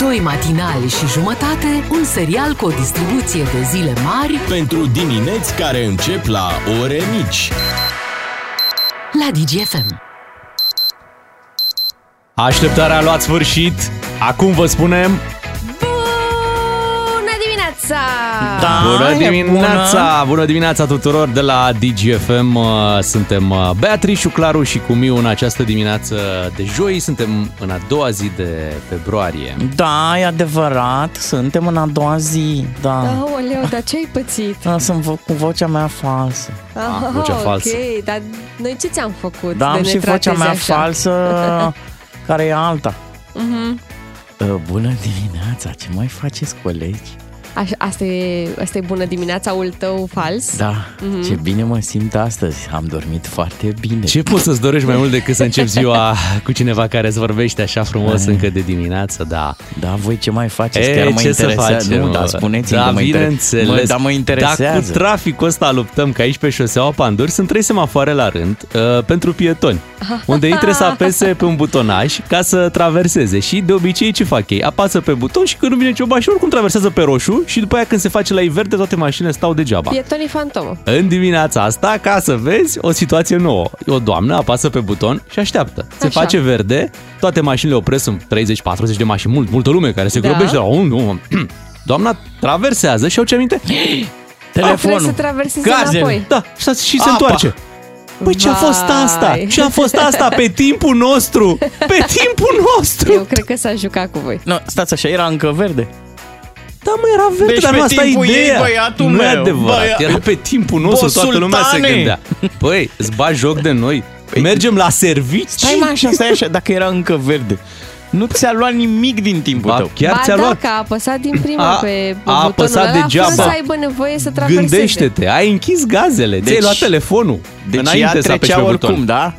Doi matinali și jumătate, un serial cu o distribuție de zile mari Pentru dimineți care încep la ore mici. la DGFM. Așteptarea a luat sfârșit. Acum vă spunem Bună dimineața! Da, bună e dimineața! Bună. bună dimineața tuturor de la DGFM. Uh, Suntem uh, Beatrice, Claru și cu Miu în această dimineață de joi. Suntem în a doua zi de februarie. Da, e adevărat, suntem în a doua zi, da. Aoleu, dar ce ai pățit? da sunt vo- cu vocea mea falsă. Ah, vocea falsă. Ok, dar noi ce ți-am făcut? Da, de am ne și vocea tratezi mea așa? falsă, care e alta. Mhm. Uh, Bună dimineața, ce mai faceți, colegi? Așa, asta, e, asta e bună dimineața-ul tău fals? Da, Mhm. ce bine mă simt astăzi, am dormit foarte bine. Ce poți să-ți dorești mai mult decât să începi ziua cu cineva care îți vorbește așa frumos Ai. încă de dimineață? Da. Da, voi ce mai faceți? E, Chiar mă ce să interesează. facem? nu, mă? dar spuneți-mi da, că mă inter- bineînțeles. Mă, dar mă interesează. Dar cu traficul ăsta luptăm, că aici pe șoseaua Panduri sunt trei semafoare la rând uh, pentru pietoni, unde ei trebuie să apese pe un butonaj ca să traverseze și de obicei ce fac ei? Apasă pe buton și când nu vine nicio mașină, oricum traversează pe roșu și după aia când se face la verde, toate mașinile stau degeaba. Pietonii fantomă. În dimineața asta, ca să vezi o situație nouă. O doamnă apasă pe buton și așteaptă. Se Așa. face verde, toate mașinile opresc, sunt 30-40 de mașini, mult, multă lume care se Da. grobește la un, nu. Doamna traversează și au ce aminte? Trebuie să Telefonul. traversezi Gazele. înapoi. Da, și, și se Apa. întoarce. Păi ce a fost Vai. asta? Ce a fost asta pe timpul nostru? Pe timpul nostru! Eu cred că s-a jucat cu voi. Nu, stați așa, era încă verde. Da, mă, era verde, Deci dar pe nu asta e timpul ei, ideea. băiatul nu e meu, adevărat. băia- Era pe timpul nostru, Bă, toată lumea se sultane! gândea. Păi, îți bagi joc de noi. Mergem la servici? Stai mă așa, stai așa, dacă era încă verde. Nu ți-a luat nimic din timpul Ba, tău. chiar ba ți-a da, luat. că a apăsat din prima A- pe, pe a butonul apăsat ăla, degeaba. fără să aibă nevoie să traverseze. Gândește-te, ai închis gazele, deci, ți-ai Deci- luat telefonul Deci înainte ea să apeși trecea pe oricum, buton. da?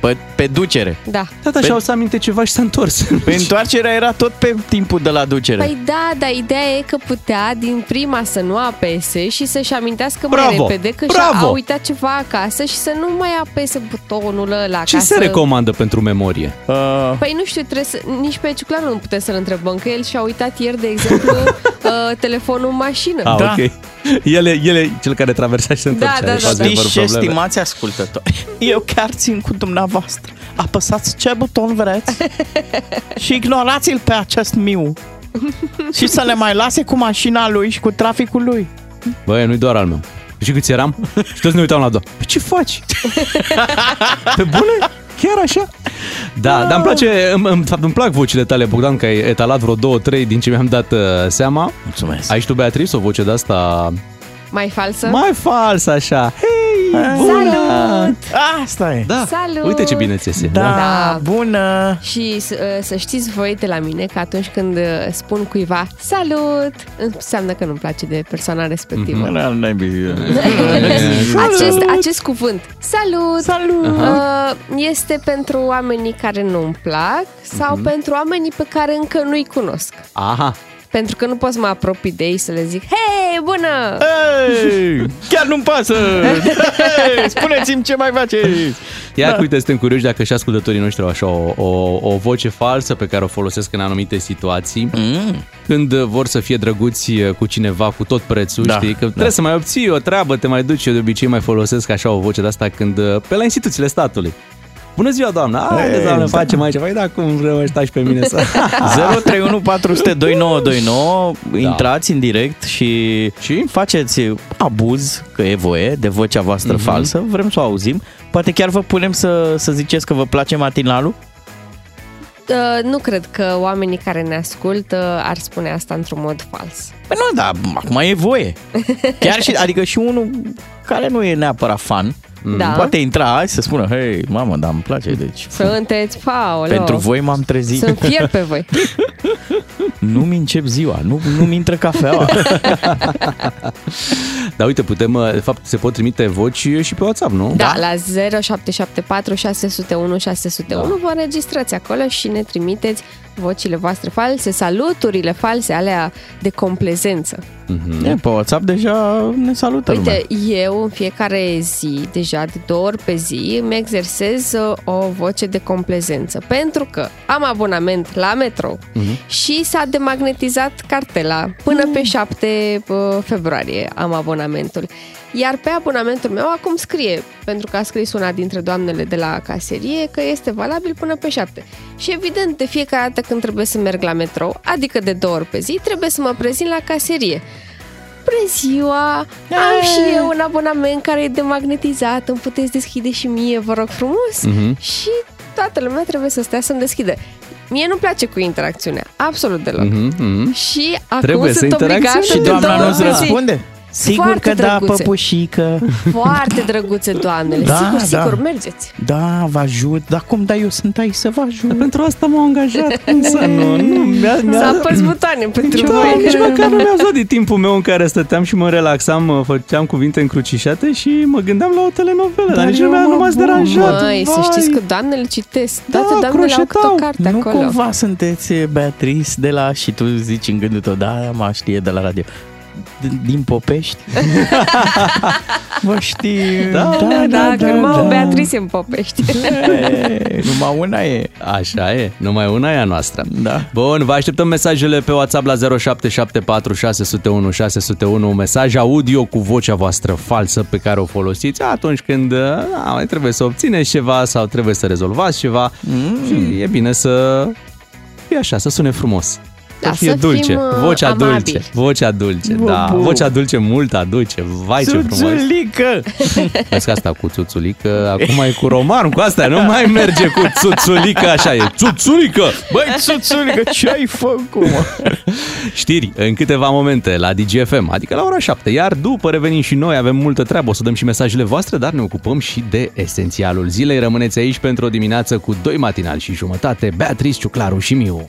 Pe, pe ducere. Da. Da, da, și au să aminte ceva și s-a întors. Pe întoarcerea era tot pe timpul de la ducere. Păi da, dar ideea e că putea din prima să nu apese și să-și amintească mai Bravo, repede că bravo. și-a a uitat ceva acasă și să nu mai apese butonul ăla Ce ca se să... recomandă pentru memorie? Uh, Păi nu știu, trebuie să, nici pe Ciuclar nu putem să-l întrebăm, că el și-a uitat ieri, de exemplu, uh, telefonul în mașină. Ah, Da. ok. El e, el e cel care traversa și se Da, întorce. da, Deci da, asta da. e fără Știți ce, probleme. stimați ascultători? Eu chiar țin cu dumneavoastră. Apăsați ce buton vreți și ignorați-l pe acest miu. și să le mai lase cu mașina lui și cu traficul lui. Băi, nu-i doar al meu. Și câți eram? Și toți ne uitam la doua. Pe ce faci? Pe bune? Chiar așa? Da, dar îmi place, îmi, îmi, de fapt, îmi plac vocile tale, Bogdan, că ai etalat vreo două, trei din ce mi-am dat uh, seama. Mulțumesc. Ai și tu, Beatrice, o voce de asta Mai falsă? mai falsă, așa. Hei, bună! Salut! Asta e. Da, Salut! uite ce bine ți iese. Da, Da. bună. Și să, uh, să știți voi de la mine că atunci când uh, spun cuiva salut, înseamnă că nu-mi place de persoana respectivă. Bună, naibii. Acest, acest cuvânt, salut, Salut. uh, este pentru oamenii care nu-mi plac sau pentru oamenii pe care încă nu-i cunosc. Aha. Pentru că nu pot să mă apropii de ei să le zic Hei, bună! Hey, chiar nu-mi pasă! Hey, spuneți-mi ce mai faceți! Ia Da. da. uite, suntem curioși dacă și ascultătorii noștri au așa o, o, o voce falsă pe care o folosesc în anumite situații. Mm. Când vor să fie drăguți cu cineva cu tot prețul, Da, știi? Că da. trebuie să mai obții o treabă, te mai duci. Eu de obicei mai folosesc așa o voce de asta când pe la instituțiile statului. Bună ziua, doamnă! Hai, Ei, doamnă, da. facem aici. Păi da, cum vrem ăștia și pe mine să... 031 400 2929 Intrați în direct și, Și? faceți abuz, că e voie, de vocea voastră Mhm. falsă. Vrem să o auzim. Poate chiar vă punem să, să ziceți că vă place matinalul. Uh, nu cred că oamenii care ne ascultă ar spune asta într-un mod fals. Păi nu, dar acum e voie. Chiar și, adică și unul care nu e neapărat fan, Da. poate intra azi să spună, hei, mamă, dar îmi place, deci Sunteți, paoleo, pentru voi m-am trezit. Sunt fier pe voi. Nu-mi încep ziua, nu, nu-mi intră cafeaua. Dar uite, putem, de fapt, se pot trimite voci și pe WhatsApp, nu? Da, la 0774 601 601 Da. vă înregistrați acolo și ne trimiteți vocile voastre false, saluturile false, alea de complezență. E, pe WhatsApp deja ne salută lumea. Uite, eu în fiecare zi, deja de două ori pe zi, îmi exersez uh, o voce de complezență. Pentru că am abonament la metrou și s-a demagnetizat cartela. Până pe 7 uh, februarie am abonamentul. Iar pe abonamentul meu acum scrie, pentru că a scris una dintre doamnele de la caserie, că este valabil până pe 7. Și evident, de fiecare dată când trebuie să merg la metrou, adică de două ori pe zi, trebuie să mă prezint la caserie. Bună ziua! Am și eu un abonament care e demagnetizat, îmi puteți deschide și mie, vă rog frumos? Mhm. Și toată lumea trebuie să stea să-mi deschidă. Mie nu-mi place cu interacțiunea, absolut deloc. Mhm, mhm. Și acum Trebuie să sunt obligată interacționezi. Și de doamna două nu-ți ori pe zi. răspunde? Sigur Foarte că da, drăguțe. păpușică. Foarte drăguțe doamnele. Da, sigur, sigur, da. mergeți. Da, vă ajut. Dar cum, da, eu sunt aici să vă ajut. Dar pentru asta m-am angajat, cum să nu? nu mi-a, Să mi-a, apăs butoane pentru da, voi. nici măcar nu mi-a luat de timpul meu în care stăteam și mă relaxam, mă făceam cuvinte încrucișate și mă gândeam la o telenovelă, dar, Dar nici nu eu mi-a mă nu m-ați bucur. deranjat. Măi, să vai. știți că doamnele citesc. Toate Da, doamnele au câte o croșetau. carte Nu acolo. cumva sunteți Beatrice de la... Și tu zici în gândul tău, da, mă știe de la radio. D- Din Popești? Vă știu. Da, Da, da, că numai o Beatrice în Popești. E, Numai una e. Așa e, numai una e a noastră. Da. Bun, vă așteptăm mesajele pe WhatsApp la 0774 601 601, un mesaj audio cu vocea voastră falsă pe care o folosiți atunci când da, mai trebuie să obțineți ceva sau trebuie să rezolvați ceva mm. și e bine să fie așa, să sune frumos. Da, să fie să dulce, fim, uh, vocea amabili. dulce, vocea dulce, Bu, da, bu. vocea dulce mult aduce, vai ce frumos. Țuțulică! Vezi că asta cu țuțulică, acum e cu roman, cu asta nu mai merge cu țuțulică, așa e, țuțulică! Băi, țuțulică, ce ai făcut, mă? Știri în câteva momente la DGFM, adică la ora 7, iar după revenim și noi, avem multă treabă, o să dăm și mesajele voastre, dar ne ocupăm și de esențialul zilei. Rămâneți aici pentru o dimineață cu doi matinali și jumătate, Beatrice, Ciuclaru și Miu.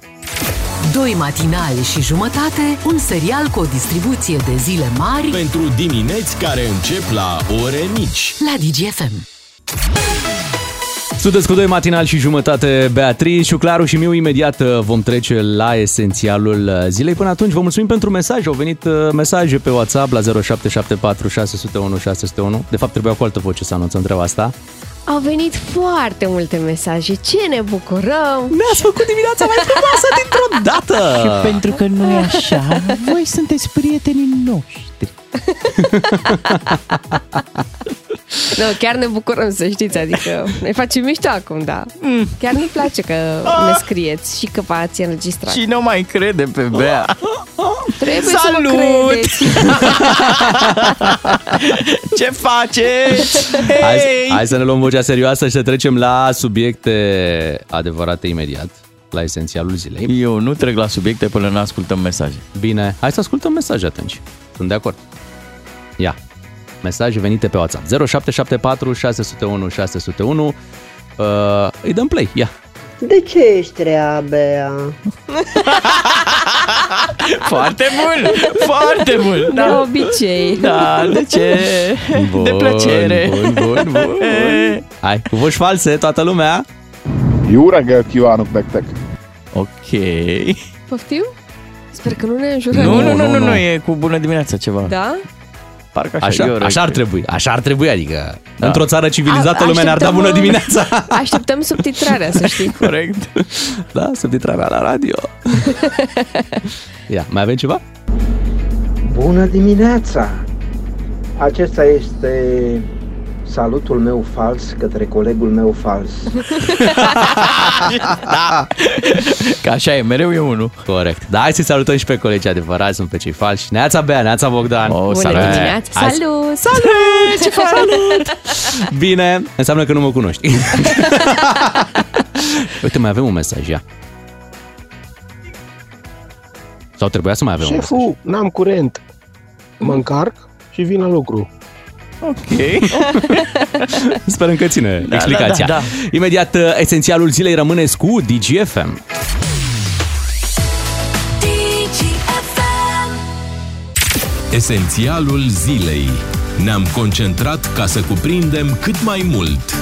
Doi matinali și jumătate, un serial cu o distribuție de zile mari Pentru dimineți care încep la ore mici. la DGFM. Sunteți cu doi matinali și jumătate, Beatrice, Ciuclaru și Miu. Imediat uh, vom trece la esențialul uh, zilei. Până atunci, vă mulțumim pentru mesaj. Au venit uh, mesaje pe WhatsApp la 0774 601 601. De fapt, trebuia cu altă voce să anunțăm treaba asta. Au venit foarte multe mesaje. Ce ne bucurăm! Ne-ați făcut dimineața mai frumoasă dintr-o dată! Și pentru că nu e așa, voi sunteți prietenii noștri. Nu, chiar ne bucurăm să știți, adică ne facem mișto acum, da. Chiar ne place că ne scrieți și că v-ați înregistrat. Și nu mai crede pe Bea. Trebuie Salut! să mă credeți. Ce faceți? Hai, Hei! hai să ne luăm vocea serioasă și să trecem la subiecte adevărate imediat, la esențialul zilei. Eu nu trec la subiecte până nu ascultăm mesaje. Bine, hai să ascultăm mesaje atunci. Sunt de acord. Ia, mesaje venite pe WhatsApp. 0774 601 601. Uh, îi dăm play, ia. De ce ești rea, Bea? Foarte bun! Foarte bun! De Da, obicei. da de ce? de plăcere. Bun, bun, bun, bun. Hai, cu voci false, toată lumea. Jó reggelt kívánok nektek! Ok. Poftim? Sper că nu ne înjură Nu, nu, nimeni. nu, nu, nu, e cu bună dimineața ceva. Da? Parcă așa, Așa, eu așa ar reg- trebui, așa ar trebui, adică Da. într-o țară civilizată A- lumea ne-ar da așteptăm, bună uh, dimineața. Așteptăm subtitrarea, să știi. Corect. Da, subtitrarea la radio. Ia, mai avem ceva? Bună dimineața! Acesta este salutul meu fals către colegul meu fals. da. Că așa e, mereu e unul. Corect. Da, hai să salutăm și pe colegii adevărați, sunt pe cei falși. Neața Bea, Neața Bogdan. Oh, Bună salut. dimineața! Hai- Salut! Salut! Ce faci? Salut! Bine, înseamnă că nu mă cunoști. Uite, mai avem un mesaj, ia. Sau trebuia să mai avem un mesaj? Șeful, n-am curent. Mă încarc și vin la lucru. Ok. Sperăm că ține Da, explicația. da, da, Imediat, uh, esențialul zilei rămâne cu DGFM. Esențialul zilei. Ne-am concentrat ca să cuprindem cât mai mult.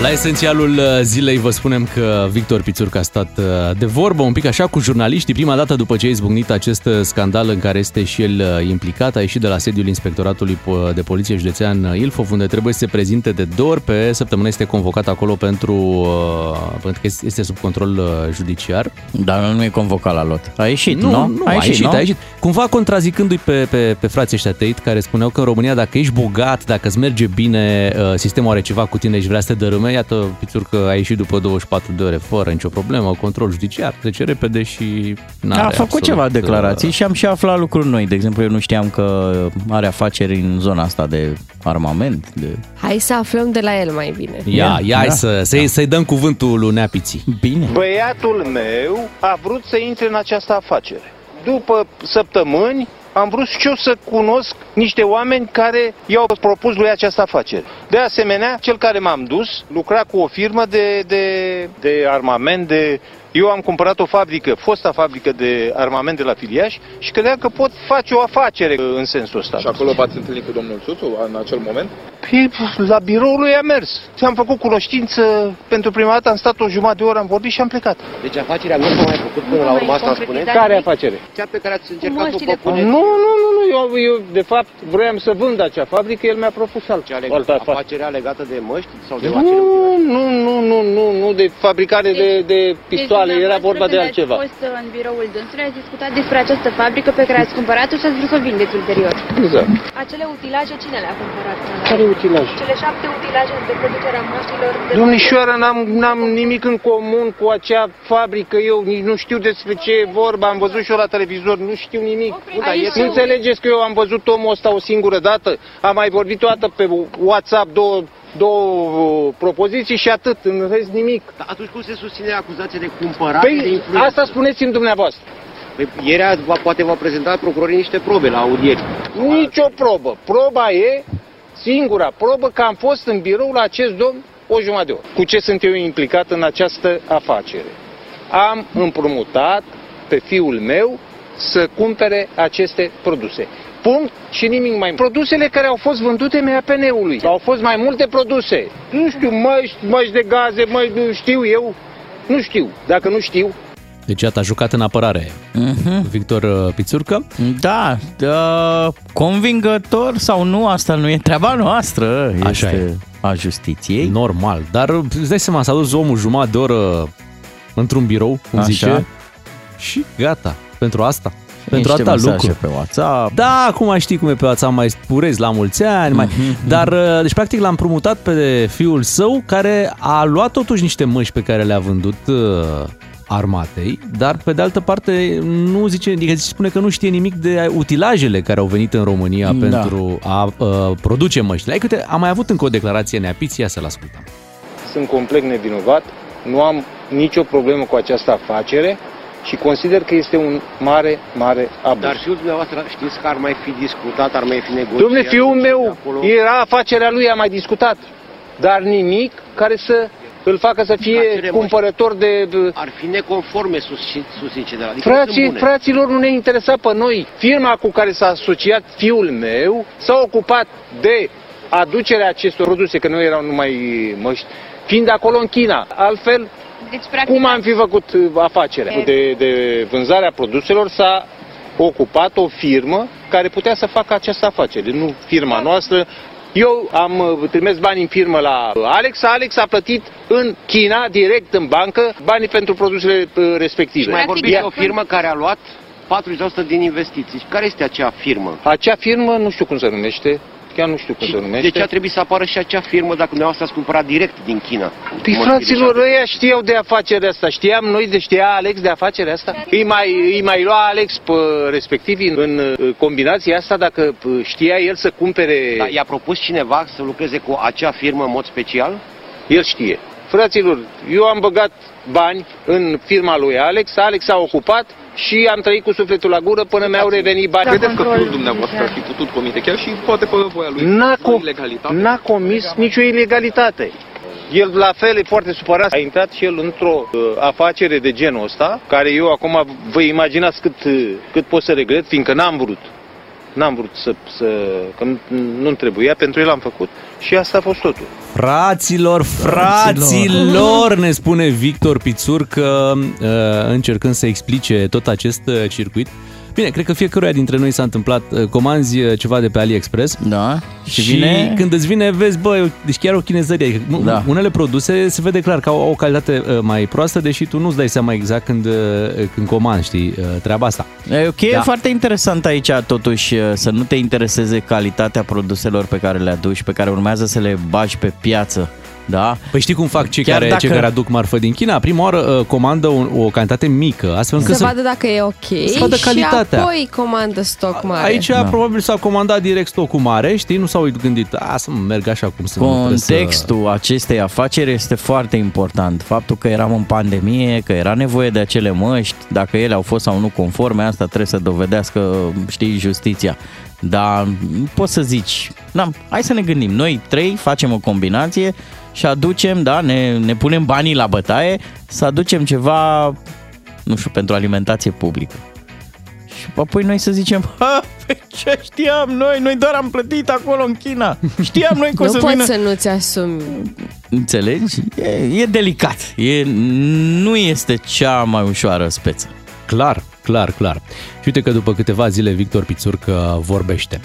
La esențialul uh, zilei vă spunem că Victor Pițurcă a stat uh, de vorbă un pic așa cu jurnaliștii. Prima dată după ce a izbucnit acest uh, scandal în care este și el implicat, a ieșit de la sediul Inspectoratului de Poliție Județean Ilfov, unde trebuie să se prezinte de două ori pe săptămână. Este convocat acolo pentru, pentru că este sub control judiciar. Dar nu e convocat la lot. A ieșit, nu? Nu, nu a, ieșit, a ieșit, nu? a ieșit. Cumva contrazicându-i pe, pe, pe frații ăștia tăit, care spuneau că în România dacă ești bogat, dacă îți merge bine, sistemul are ceva cu tine și vrea să te dărâme, iată, Pițur că a ieșit după 24 de ore fără nicio problemă, control judiciar, trece repede și n A făcut absolut, ceva uh, declarații și am și aflat lucruri noi. De exemplu, eu nu știam că are afaceri în zona asta de armament. De... Hai să aflăm de la el mai bine. Ia, ia, hai Da. să, să-i, să-i dăm cuvântul lui Neapiții. Bine. Băiatul meu a vrut să intre în această afacere. După săptămâni am vrut și eu să cunosc niște oameni care i-au propus lui această afacere. De asemenea, cel care m-am dus lucra cu o firmă de, de, de armament, de... Eu am cumpărat o fabrică, fosta fabrică de armament de la Filiaș și credeam că pot face o afacere în sensul ăsta. Și acolo v-ați întâlnit cu domnul Suțu în acel moment? Păi, la biroul lui a mers. Am făcut cunoștință, pentru prima dată am stat o jumătate de oră, am vorbit și am plecat. Deci afacerea nu s-a mai făcut până la urmă, asta spune? Care afacere? Cea pe care ați încercat să o propuneți. Nu, nu, nu, nu, eu, eu de fapt vroiam să vând acea fabrică, el mi-a propus alt, Cea altă legată, afacere. afacerea legată de măști sau de Nu, afacerea nu, nu, nu, nu, nu, de fabricare de, de pistoale, era vorba de altceva. Ați fost în biroul dânsului, ați discutat despre această fabrică pe care ați cumpărat-o și ați vrut să o vindeți ulterior. Exact. Acele utilaje cine le-a cumpărat? Care utilaj? Cele șapte utilaje de producere a măștilor de Domnișoară, n-am, n-am nimic în comun cu acea fabrică, eu nici nu știu despre ce e vorba, am văzut și eu la televizor, nu știu nimic. Aici Nu eu- înțelegeți că eu am văzut omul ăsta o singură dată, am mai vorbit o dată pe WhatsApp două, două uh, propoziții și atât, în rest nimic. Dar atunci cum se susține acuzația de cumpărare de Păi influență? asta spuneți-mi dumneavoastră. Păi, ieri a- va- poate v-a prezentat procurorii niște probe la audieri. Nicio probă. Proba e, singura probă, că am fost în birou la acest domn o jumătate de oră. Cu ce sunt eu implicat în această afacere? Am împrumutat pe fiul meu să cumpere aceste produse. Punct și nimic mai mult. Produsele care au fost vândute MAPN-ului. Au fost mai multe produse. Nu știu, măști, măști de gaze, măști, nu știu eu. Nu știu. Dacă nu știu, Deci iată, a jucat în apărare Mhm. Victor uh, Pițurcă. Da, da, convingător sau nu, asta nu e treaba noastră. Așa este e. a justiției. Normal, dar uh, îți dai seama, s-a dus omul jumătate de oră într-un birou, cum Așa. zice, și gata, pentru asta. Pentru Niște atâta mesaje lucru. pe WhatsApp. Da, acum știi cum e pe WhatsApp, mai spurezi la mulți ani, mai... Mhm, dar uh, deci practic l-am promutat pe fiul său care a luat totuși niște măști pe care le-a vândut uh, armatei, dar pe de altă parte nu zice, adică spune că nu știe nimic de utilajele care au venit în România Da. pentru a uh, produce măștile. Adică uite, am mai avut încă o declarație neapiție, ia să-l ascultăm. sunt complet nevinovat, nu am nicio problemă cu această afacere și consider că este un mare, mare abuz. Dar fiul dumneavoastră știți că ar mai fi discutat, ar mai fi negociat. Domne, fiul de meu acolo. era afacerea lui, am mai discutat, dar nimic care să îl facă să fie Afacere, mă, cumpărător de... Ar fi neconforme susțin, susțince de la adică Frații, sunt bune. fraților, nu ne interesa pe noi. Firma cu care s-a asociat fiul meu s-a ocupat de aducerea acestor produse, că nu erau numai măști, fiind acolo în China. Altfel, Deci, practic, Cum am fi făcut uh, afacerea? De, de vânzarea produselor s-a ocupat o firmă care putea să facă această afacere, nu firma noastră. Eu am uh, trimis bani în firmă la Alex, Alex a plătit în China, direct în bancă, banii pentru produsele uh, respective. Și mai Practic, vorbiți de dacă- o firmă care a luat 40% din investiții. Și Care este acea firmă? Acea firmă, nu știu cum se numește, chiar nu știu cum se numește. de ce a trebuit să apară și acea firmă dacă dumneavoastră ați cumpărat direct din China? Păi Măștile fraților, și ăia știau de afacerea asta. Știam noi de știa Alex de afacerea asta? Îi mai, îi mai lua Alex pe respectivii în uh, combinația asta dacă uh, știa el să cumpere... Da, i-a propus cineva să lucreze cu acea firmă în mod special? El știe. Fraților, eu am băgat bani în firma lui Alex, Alex a ocupat și am trăit cu sufletul la gură până mi-au revenit bani. Credeți că fiul dumneavoastră ar fi putut comite chiar și poate pe voia lui N-a, o co- ilegalitate? n-a comis nicio ilegalitate. El la fel e foarte supărat. A intrat și el într-o uh, afacere de genul ăsta, care eu acum vă imaginați cât, uh, cât pot să regret, fiindcă n-am vrut. N-am vrut să, să că nu- nu-mi trebuia, pentru el am făcut. Și asta a fost totul. Fraților, fraților, ne spune Victor Pițur că uh, încercând să explice tot acest uh, circuit, Bine, cred că fiecăruia dintre noi s-a întâmplat, uh, comanzi uh, ceva de pe AliExpress Da. și, și vine... când îți vine, vezi, bă, deci chiar o chinezărie. Adică, nu- Da. Unele produse se vede clar că au o calitate uh, mai proastă, deși tu nu-ți dai seama exact când, uh, când comanzi, știi, uh, treaba asta. E ok, Da. e foarte interesant aici totuși să nu te intereseze calitatea produselor pe care le aduci, pe care urmează să le bagi pe piață. Da? Păi știi cum fac cei Chiar care, dacă- cei care aduc marfă din China? Prima oară uh, comandă o, o cantitate mică, astfel încât Să vadă dacă e ok Să vadă calitatea. și apoi comandă stoc mare. Aici da. probabil s-a comandat direct stocul mare, știi? Nu s-au gândit, a, să merg așa cum sunt. nu trebuie să- Contextul acestei afaceri este foarte important. Faptul că eram în pandemie, că era nevoie de acele măști, dacă ele au fost sau nu conforme, asta trebuie să dovedească, știi, justiția. Dar nu poți să zici, da, hai să ne gândim, noi trei facem o combinație și aducem, da, ne, ne punem banii la bătaie să aducem ceva, nu știu, pentru alimentație publică. Și apoi noi să zicem, ha, pe ce știam noi, noi doar am plătit acolo în China. Știam noi că o nu să poți vină... să nu-ți asumi. Înțelegi? E, e delicat. E, nu este cea mai ușoară speță. Clar, clar, clar. Și uite că după câteva zile Victor Pițurcă vorbește.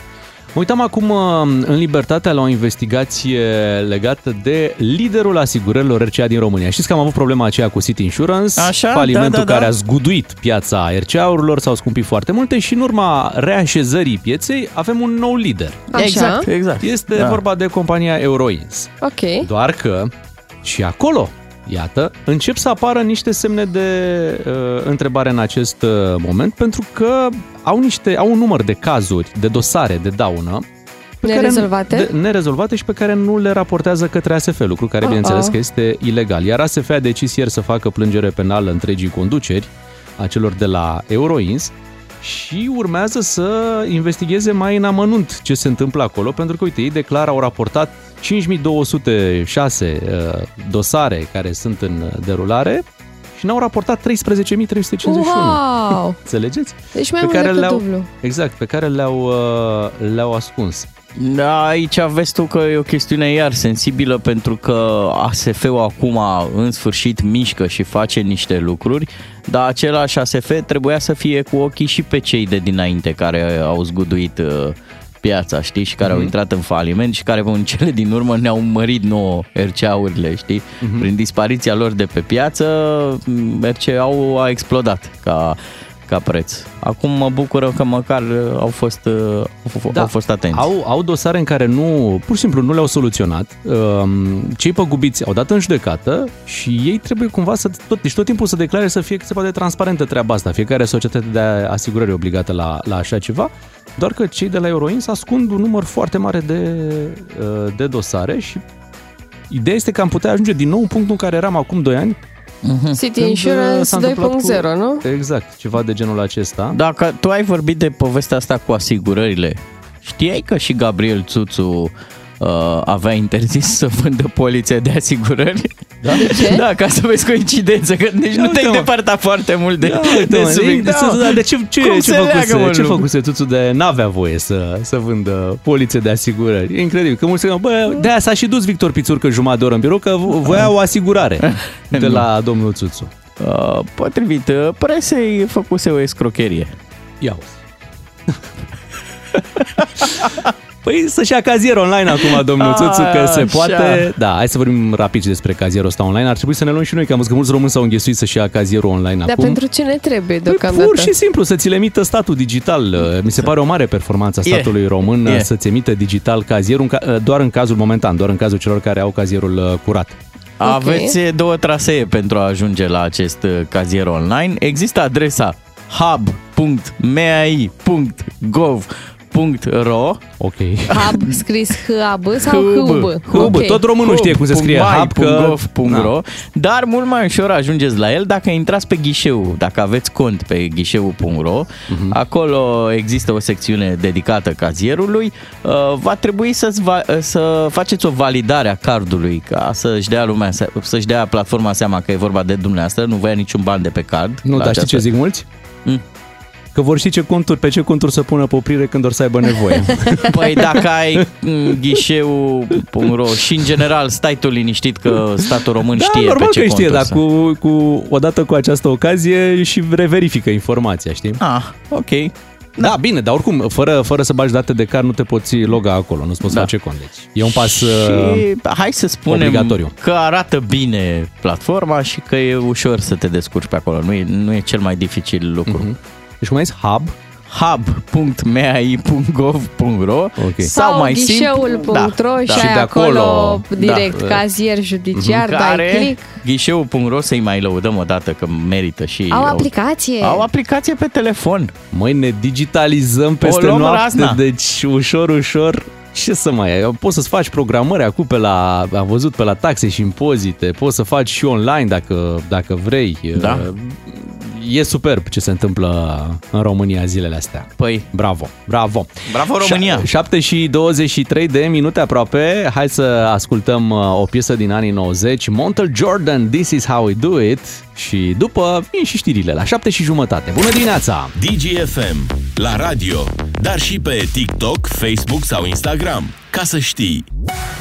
Mă uitam acum uh, în Libertatea la o investigație legată de liderul asigurărilor RCA din România. Știți că am avut problema aceea cu City Insurance, Așa, falimentul da, da, da. care a zguduit piața RCA-urilor, s-au scumpit foarte multe și în urma reașezării pieței avem un nou lider. Așa? Exact, exact. Este Da. vorba de compania Euroins. Ok. Doar că și acolo, iată, încep să apară niște semne de uh, întrebare în acest uh, moment, pentru că au niște au un număr de cazuri, de dosare de daună pe care- Nerezolvate? de, nerezolvate și pe care nu le raportează către ASF, lucru care Oh, bineînțeles oh. că este ilegal. Iar ASF a decis ieri să facă plângere penală întregii conduceri a celor de la Euroins și urmează să investigheze mai în amănunt ce se întâmplă acolo, pentru că, uite, ei declară, au raportat 5206 uh, dosare care sunt în uh, derulare și n-au raportat 13.351. Wow! Înțelegeți? Deci mai Pe mult care decât le-au- dublu. Exact, pe care le-au, uh, le-au ascuns. Da, aici vezi tu că e o chestiune iar sensibilă pentru că ASF-ul acum în sfârșit mișcă și face niște lucruri, dar același ASF trebuia să fie cu ochii și pe cei de dinainte care au zguduit uh, piața, știi, și care au intrat în faliment și care în cele din urmă ne-au mărit nouă RCA-urile, știi? Prin dispariția lor de pe piață, m, RCA-ul a explodat ca, ca preț. Acum mă bucură că măcar uh, au fost, uh, au, f- Da. au fost atenți. Au, au dosare în care nu, pur și simplu nu le-au soluționat. Um, Cei păgubiți au dat în judecată și ei trebuie cumva să tot, deci tot timpul să declare să fie cât se poate transparentă treaba asta. Fiecare societate de asigurări e obligată la, la așa ceva, doar că cei de la Euroins ascund un număr foarte mare de, uh, de dosare și ideea este că am putea ajunge din nou în punctul în care eram acum 2 ani. City când, uh, Insurance s-a întâmplat 2.0, cu- nu? Exact, ceva de genul acesta. Dacă tu ai vorbit de povestea asta cu asigurările, știai că și Gabriel Țuțu uh, avea interzis să vândă polițe de asigurări? Da? De ce? Da, ca să vezi coincidență, că deci nu te-ai depărtat foarte mult de, Ia de uite, mă, subiect. de, Da, da, de ce, ce, Cum ce, se făcuse, leagă, mă, ce lucru? făcuse Tuțu de n-avea voie să, să vândă polițe de asigurări? E incredibil. Că mulți zic, bă, de aia s-a și dus Victor Pițurcă jumătate de oră în birou că vo- voia o asigurare de la domnul Tuțu. Uh, potrivit uh, presei, făcuse o escrocherie. Ia uzi. Păi să-și ia cazier online acum, domnul Țuțu, că se Așa. poate. Da, hai să vorbim rapid și despre cazierul ăsta online. Ar trebui să ne luăm și noi, că am văzut că mulți români s-au înghesuit să-și ia cazierul online Dar acum. pentru ce ne trebuie Păi, deocamdată? Pur și simplu, să ți le emită statul digital. Mi se pare o mare performanță a E. statului român E. să-ți emită digital cazierul, în ca- doar în cazul momentan, doar în cazul celor care au cazierul uh, curat. Aveți două trasee pentru a ajunge la acest uh, cazier online. Există adresa hub.mai.gov.ro Ok. Hub scris H-A-B sau H-U-B? Hub, tot românul știe cum se scrie hub, că- hub.gov.ro Dar mult mai ușor ajungeți la el dacă intrați pe ghișeu, dacă aveți cont pe ghișeu.ro Mhm. Acolo există o secțiune dedicată cazierului Uh, Va trebui să-ți va, să faceți o validare a cardului ca să-și dea lumea, se- să-și dea platforma seama că e vorba de dumneavoastră, nu vă ia niciun ban de pe card Nu, la dar știi ce această- zic mulți? Mm. Că vor ști ce conturi, pe ce conturi să pună pe oprire când or să aibă nevoie. Păi dacă ai mm, ghișeu.ro și în general stai tu liniștit că statul român da, știe normal pe ce că știe, conturi dar să- cu, cu, odată cu această ocazie și reverifică informația, știi? Ah, ok. Da, bine, dar oricum, fără, fără să bagi date de card, nu te poți loga acolo, nu-ți poți Da. face cont. Deci e un pas Și uh, hai să spunem obligatoriu. că arată bine platforma și că e ușor să te descurci pe acolo. Nu e, nu e cel mai dificil lucru. Mhm. Deci cum ai zis? Hub? hub.mai.gov.ro Ok. sau mai simplu ghișeul.ro da, și, da. ai de acolo, direct da. cazier judiciar, Mhm. dai care click. ghișeul.ro să-i mai lăudăm o dată că merită și Au aplicație. au aplicație pe telefon. Măi, ne digitalizăm peste luăm noapte, razna. deci ușor, ușor ce să mai ai? Poți să-ți faci programări acum pe la, am văzut pe la taxe și impozite, poți să faci și online dacă, dacă vrei. Da. E superb ce se întâmplă în România zilele astea. Păi, Bravo, bravo. Bravo, România! 7 și 23 de minute aproape. Hai să ascultăm uh, o piesă din anii 90. Montel Jordan, This is how we do it. Și după vin și știrile la 7 și jumătate. Bună dimineața! DGFM, la radio, dar și pe TikTok, Facebook sau Instagram. Ca să știi.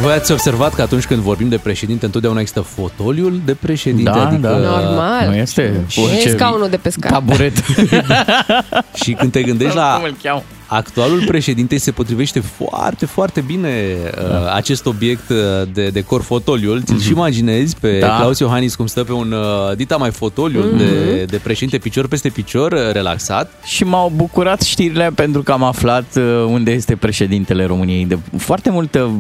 Voi ați observat că atunci când vorbim de președinte, întotdeauna există fotoliul de președinte. Da, adică... da. Normal. Nu este Și scaunul de pe scară. taburet. Și când te gândești la Cum îl cheamă? Actualul președinte, se potrivește foarte, foarte bine Da. uh, acest obiect uh, de decor fotoliul. Ți-l și imaginezi pe Mhm. Da. Claus Iohannis cum stă pe un uh, dita mai fotoliul Mhm. de, de președinte picior peste picior, uh, relaxat. Și m-au bucurat știrile pentru că am aflat uh, unde este președintele României. De foarte multă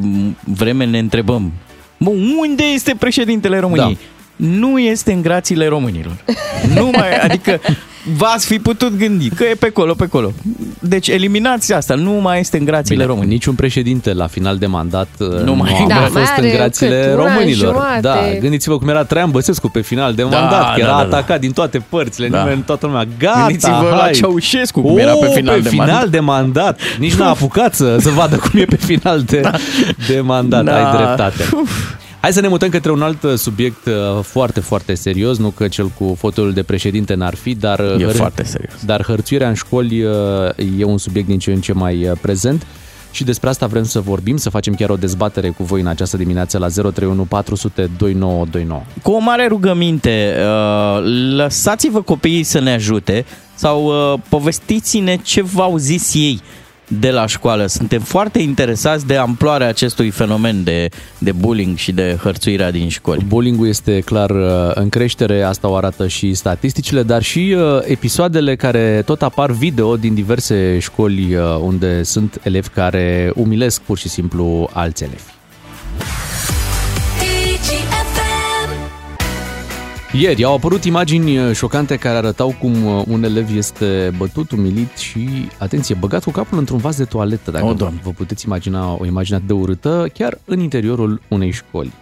vreme ne întrebăm, mă, unde este președintele României? Da. Nu este în grațiile românilor. Nu mai, adică v-ați fi putut gândi că e pe acolo, pe acolo. Deci eliminați asta, nu mai este în grațiile Bine, României. niciun președinte la final de mandat uh, Nu mai- a Da, mai mai fost în are grațiile cât, un an românilor. jumate. Da, gândiți-vă cum era Traian Băsescu pe final de Da, mandat, că da, era da, da. atacat din toate părțile, Da. nimeni, toată lumea, gata, Gândiți-vă la hai. Ceaușescu cum era pe Oh, final pe de final mandat. de mandat. Nici n-a apucat să, să vadă cum e pe final de, de mandat. Da. Ai dreptate. Hai să ne mutăm către un alt subiect uh, foarte, foarte serios, nu că cel cu fotolul de președinte n-ar fi, dar, uh, E hăr- foarte serios. dar hărțuirea în școli uh, e un subiect din ce în ce mai uh, prezent și despre asta vrem să vorbim, să facem chiar o dezbatere cu voi în această dimineață la 031 400 2929. Cu o mare rugăminte, uh, lăsați-vă copiii să ne ajute sau uh, povestiți-ne ce v-au zis ei de la școală. Suntem foarte interesați de amploarea acestui fenomen de, de bullying și de hărțuirea din școli. Bullying-ul este clar uh, în creștere, asta o arată și statisticile, dar și uh, episoadele care tot apar video din diverse școli uh, unde sunt elevi care umilesc pur și simplu alți elevi. Ieri au apărut imagini uh, șocante care arătau cum uh, un elev este bătut, umilit și, atenție, băgat cu capul într-un vas de toaletă, dacă O, vă, Doamne. vă puteți imagina o imagine atât de urâtă, chiar în interiorul unei școli.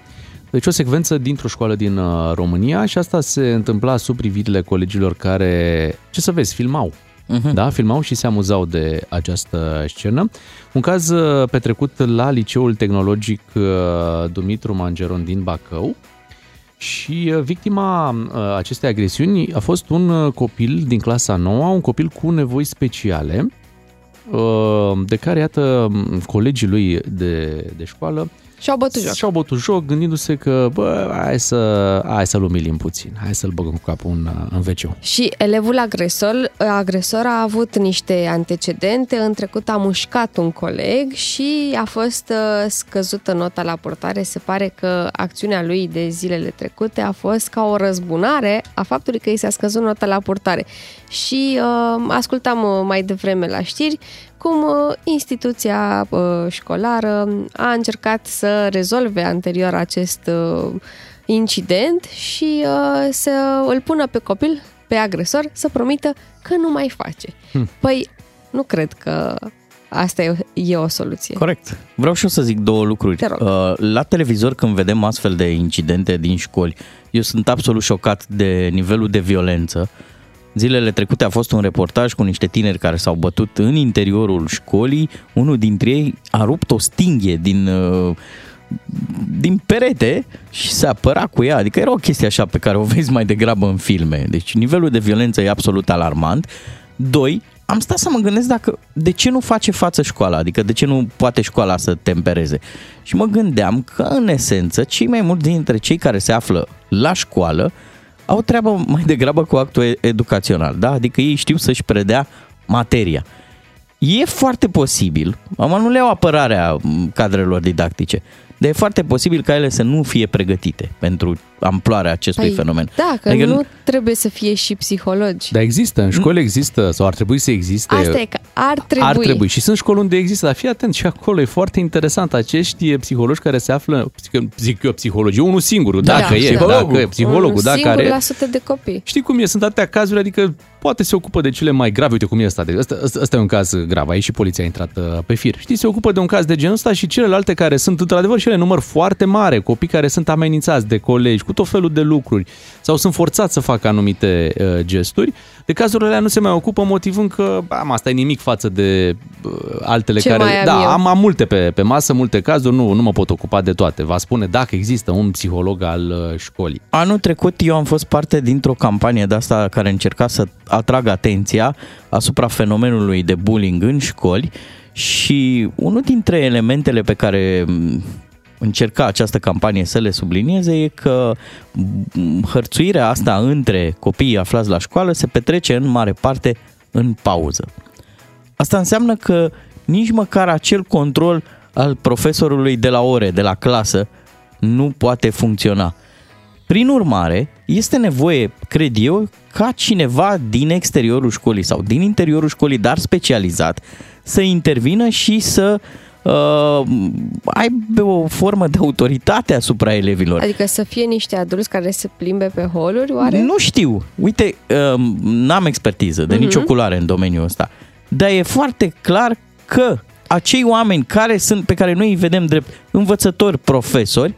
Deci o secvență dintr-o școală din uh, România și asta se întâmpla sub privirile colegilor care, ce să vezi, filmau. Mhm. Da, filmau și se amuzau de această scenă. Un caz uh, petrecut la Liceul Tehnologic uh, Dumitru Mangeron din Bacău, și uh, victima uh, acestei agresiuni a fost un uh, copil din clasa 9, un copil cu nevoi speciale, uh, de care, iată, m, colegii lui de, de școală Și-au bătut joc. și-au bătut joc gândindu-se că, bă, hai, să, hai să-l umilim puțin, hai să-l băgăm cu capul în, uh, în wc Și elevul agresor, agresor a avut niște antecedente, în trecut a mușcat un coleg și a fost uh, scăzută nota la portare. Se pare că acțiunea lui de zilele trecute a fost ca o răzbunare a faptului că i s-a scăzut nota la portare. Și uh, ascultam uh, mai devreme la știri cum uh, instituția uh, școlară a încercat să rezolve anterior acest uh, incident și uh, să îl pună pe copil, pe agresor, să promită că nu mai face. Hm. Păi, nu cred că asta e, e o soluție. Corect. Vreau și eu să zic două lucruri. Te rog. Uh, La televizor, când vedem astfel de incidente din școli, eu sunt absolut șocat de nivelul de violență. Zilele trecute a fost un reportaj cu niște tineri care s-au bătut în interiorul școlii. Unul dintre ei a rupt o stinghie din, uh, din perete și se apăra cu ea. Adică era o chestie așa pe care o vezi mai degrabă în filme. Deci nivelul de violență e absolut alarmant. Doi, am stat să mă gândesc dacă de ce nu face față școala, adică de ce nu poate școala să tempereze. Și mă gândeam că, în esență, cei mai mulți dintre cei care se află la școală au treabă mai degrabă cu actul e- educațional, da? Adică ei știu să-și predea materia. E foarte posibil, am nu le iau apărarea m, cadrelor didactice, dar e foarte posibil ca ele să nu fie pregătite pentru amploarea acestui fenomen. Da, că Adică nu trebuie să fie și psihologi. Dar există, în școli există, sau ar trebui să existe. Asta e că ar trebui. Ar trebui. Și sunt școli unde există, dar fii atent și acolo, e foarte interesant. Acești eh, psihologi care se află, zic- zic eu psihologie, unul singur, Da, dacă e, psihologul. dacă e, psihologul, Un da, singur care... la sute de copii. Știi cum e? Sunt atâtea cazuri, adică poate se ocupă de cele mai grave. Uite cum e ăsta. De, ăsta, ăsta, ăsta e un caz grav. Aici și poliția a intrat uh, pe fir. Știi, se ocupă de un caz de genul ăsta și celelalte care sunt într-adevăr și ele număr foarte mare. Copii care sunt amenințați de colegi cu tot felul de lucruri sau sunt forțați să facă anumite uh, gesturi. De cazurile alea nu se mai ocupă motivând că am asta e nimic față de uh, altele Ce care... mai am da, eu? am, am multe pe, pe masă, multe cazuri, nu, nu mă pot ocupa de toate. Va spune dacă există un psiholog al uh, școlii. Anul trecut eu am fost parte dintr-o campanie de asta care încerca să atragă atenția asupra fenomenului de bullying în școli și unul dintre elementele pe care m, încerca această campanie să le sublinieze e că m, hărțuirea asta între copiii aflați la școală se petrece în mare parte în pauză. Asta înseamnă că nici măcar acel control al profesorului de la ore, de la clasă, nu poate funcționa. Prin urmare, este nevoie, cred eu, ca cineva din exteriorul școlii sau din interiorul școlii, dar specializat, să intervină și să uh, aibă o formă de autoritate asupra elevilor. Adică să fie niște adulți care se plimbe pe holuri, oare? Nu știu. Uite, um, n-am expertiză de nicio Mhm. culoare în domeniul ăsta. Dar e foarte clar că acei oameni care sunt, pe care noi îi vedem drept învățători, profesori,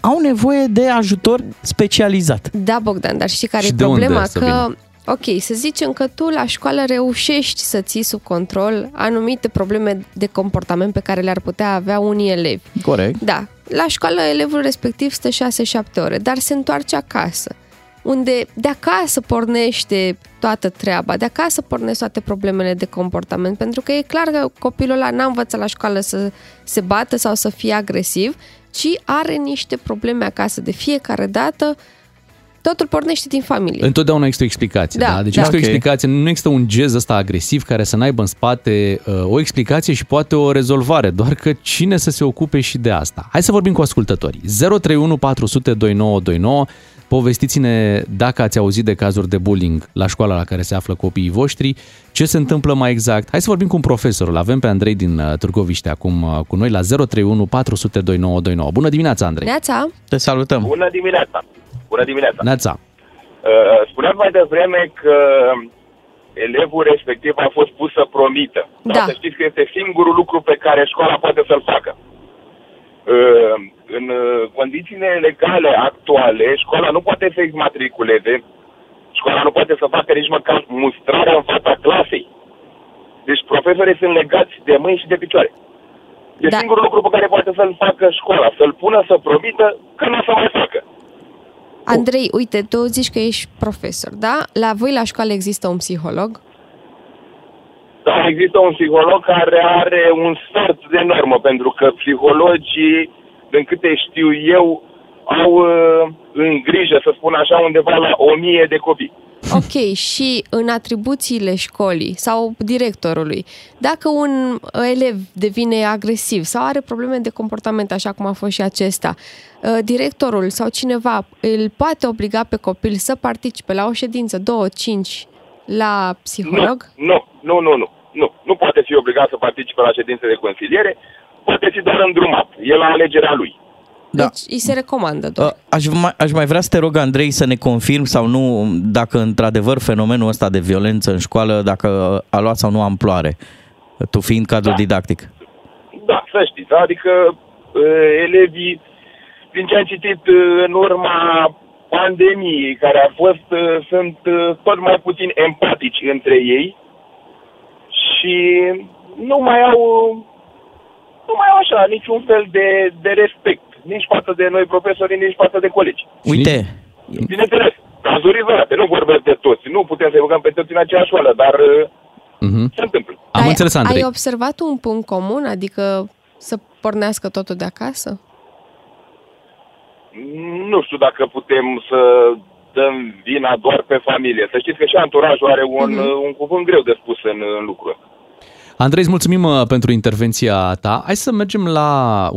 au nevoie de ajutor specializat. Da, Bogdan, dar știi care Și e de unde problema? să că, vină? Ok, să zicem că tu la școală reușești să ții sub control anumite probleme de comportament pe care le-ar putea avea unii elevi. Corect. Da, la școală elevul respectiv stă 6-7 ore, dar se întoarce acasă, unde de acasă pornește toată treaba, de acasă pornesc toate problemele de comportament, pentru că e clar că copilul ăla n-a învățat la școală să se bată sau să fie agresiv, ci are niște probleme acasă de fiecare dată, totul pornește din familie. Întotdeauna există o explicație, Da, da? Deci da. există Ok. o explicație, nu există un gez ăsta agresiv care să n-aibă în spate uh, o explicație și poate o rezolvare, doar că cine să se ocupe și de asta. Hai să vorbim cu ascultătorii. 031 400 2929 Povestiți-ne dacă ați auzit de cazuri de bullying la școala la care se află copiii voștri, ce se întâmplă mai exact. Hai să vorbim cu un profesor. Îl avem pe Andrei din uh, Târgoviște acum uh, cu noi la 031 400 2929. Bună dimineața, Andrei! Neața! Te salutăm! Bună dimineața! Bună dimineața! Neața! Uh, Spuneați mai devreme că elevul respectiv a fost pus să promită. Da. Dar să știți că este singurul lucru pe care școala poate să-l facă. Uh, În uh, condițiile legale actuale, școala nu poate să exmatriculeze, școala nu poate să facă nici măcar mustrarea în fața clasei. Deci profesorii sunt legați de mâini și de picioare. E Da. singurul lucru pe care poate să-l facă școala, să-l pună să promită că nu o să mai facă. Andrei, uite, tu zici că ești profesor, da? La voi la școală există un psiholog? Da, există un psiholog care are un sfert de normă, pentru că psihologii, din câte știu eu, au uh, în grijă, să spun așa, undeva la o mie de copii. Ok, și în atribuțiile școlii sau directorului, dacă un elev devine agresiv sau are probleme de comportament, așa cum a fost și acesta, uh, directorul sau cineva îl poate obliga pe copil să participe la o ședință, două, cinci, la psiholog? Nu, nu, nu, nu. Nu, nu poate fi obligat să participe la ședințe de consiliere, poate fi doar îndrumat. E la alegerea lui. Da. Deci îi se recomandă doar. Uh, Aș mai, aș mai vrea să te rog, Andrei, să ne confirm sau nu dacă într-adevăr fenomenul ăsta de violență în școală, dacă a luat sau nu amploare, tu fiind cadru didactic. Da, să știți, adică uh, elevii, din ce am citit uh, în urma pandemiei care a fost, uh, sunt uh, tot mai puțin empatici între ei și nu mai au, nu mai au așa niciun fel de, de respect, nici față de noi profesori, nici față de colegi. Uite, Bineînțeles, cazuri izolate, nu vorbesc de toți, nu putem să-i băgăm pe toți în aceeași școală, dar uh, Mhm. Se întâmplă. Am ai, înțeles, Andrei. Ai observat un punct comun? Adică să pornească totul de acasă? Nu știu dacă putem să dăm vina doar pe familie. Să știți că și anturajul are un, Mhm. un cuvânt greu de spus în, în lucru ăsta. Andrei, îți mulțumim uh, pentru intervenția ta. Hai să mergem la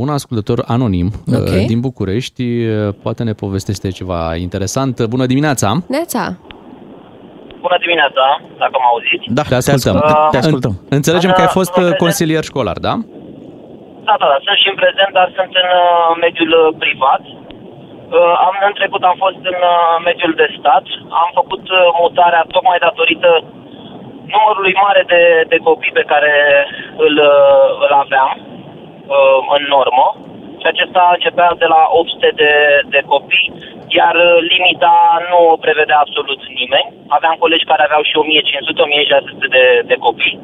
un ascultător anonim uh, Ok. din București. Uh, Poate ne povestește ceva interesant. Bună dimineața! Neața, Bună dimineața, dacă mă auziți. Da, Te ascultăm. Te ascultăm. În- Înțelegem că ai fost uh, În- consilier școlar, da? Da, da, da, sunt și în prezent, dar sunt în uh, mediul uh, privat. Uh, am, în trecut am fost în uh, mediul de stat. Am făcut uh, mutarea tocmai datorită numărului mare de, de copii pe care îl, uh, îl aveam uh, în normă. Și acesta începea de la 800 de, de copii, iar uh, limita nu o prevedea absolut nimeni. Aveam colegi care aveau și 1500-1600 de, de copii.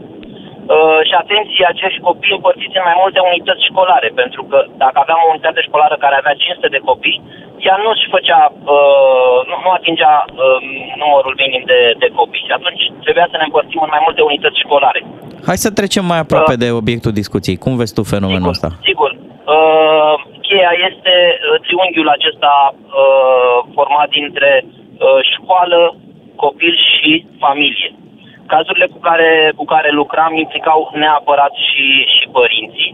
Uh, și atenție, acești copii împărțiți în mai multe unități școlare, pentru că dacă aveam o unitate școlară care avea 500 de copii, ea nu își făcea, uh, nu, nu atingea uh, numărul minim de, de copii. Și atunci trebuia să ne împărțim în mai multe unități școlare. Hai să trecem mai aproape de obiectul discuției. Cum vezi tu fenomenul ăsta? Sigur, uh, cheia este uh, triunghiul acesta uh, format dintre uh, școală, copil și familie. Cazurile cu care, cu care lucram implicau neapărat și, și părinții.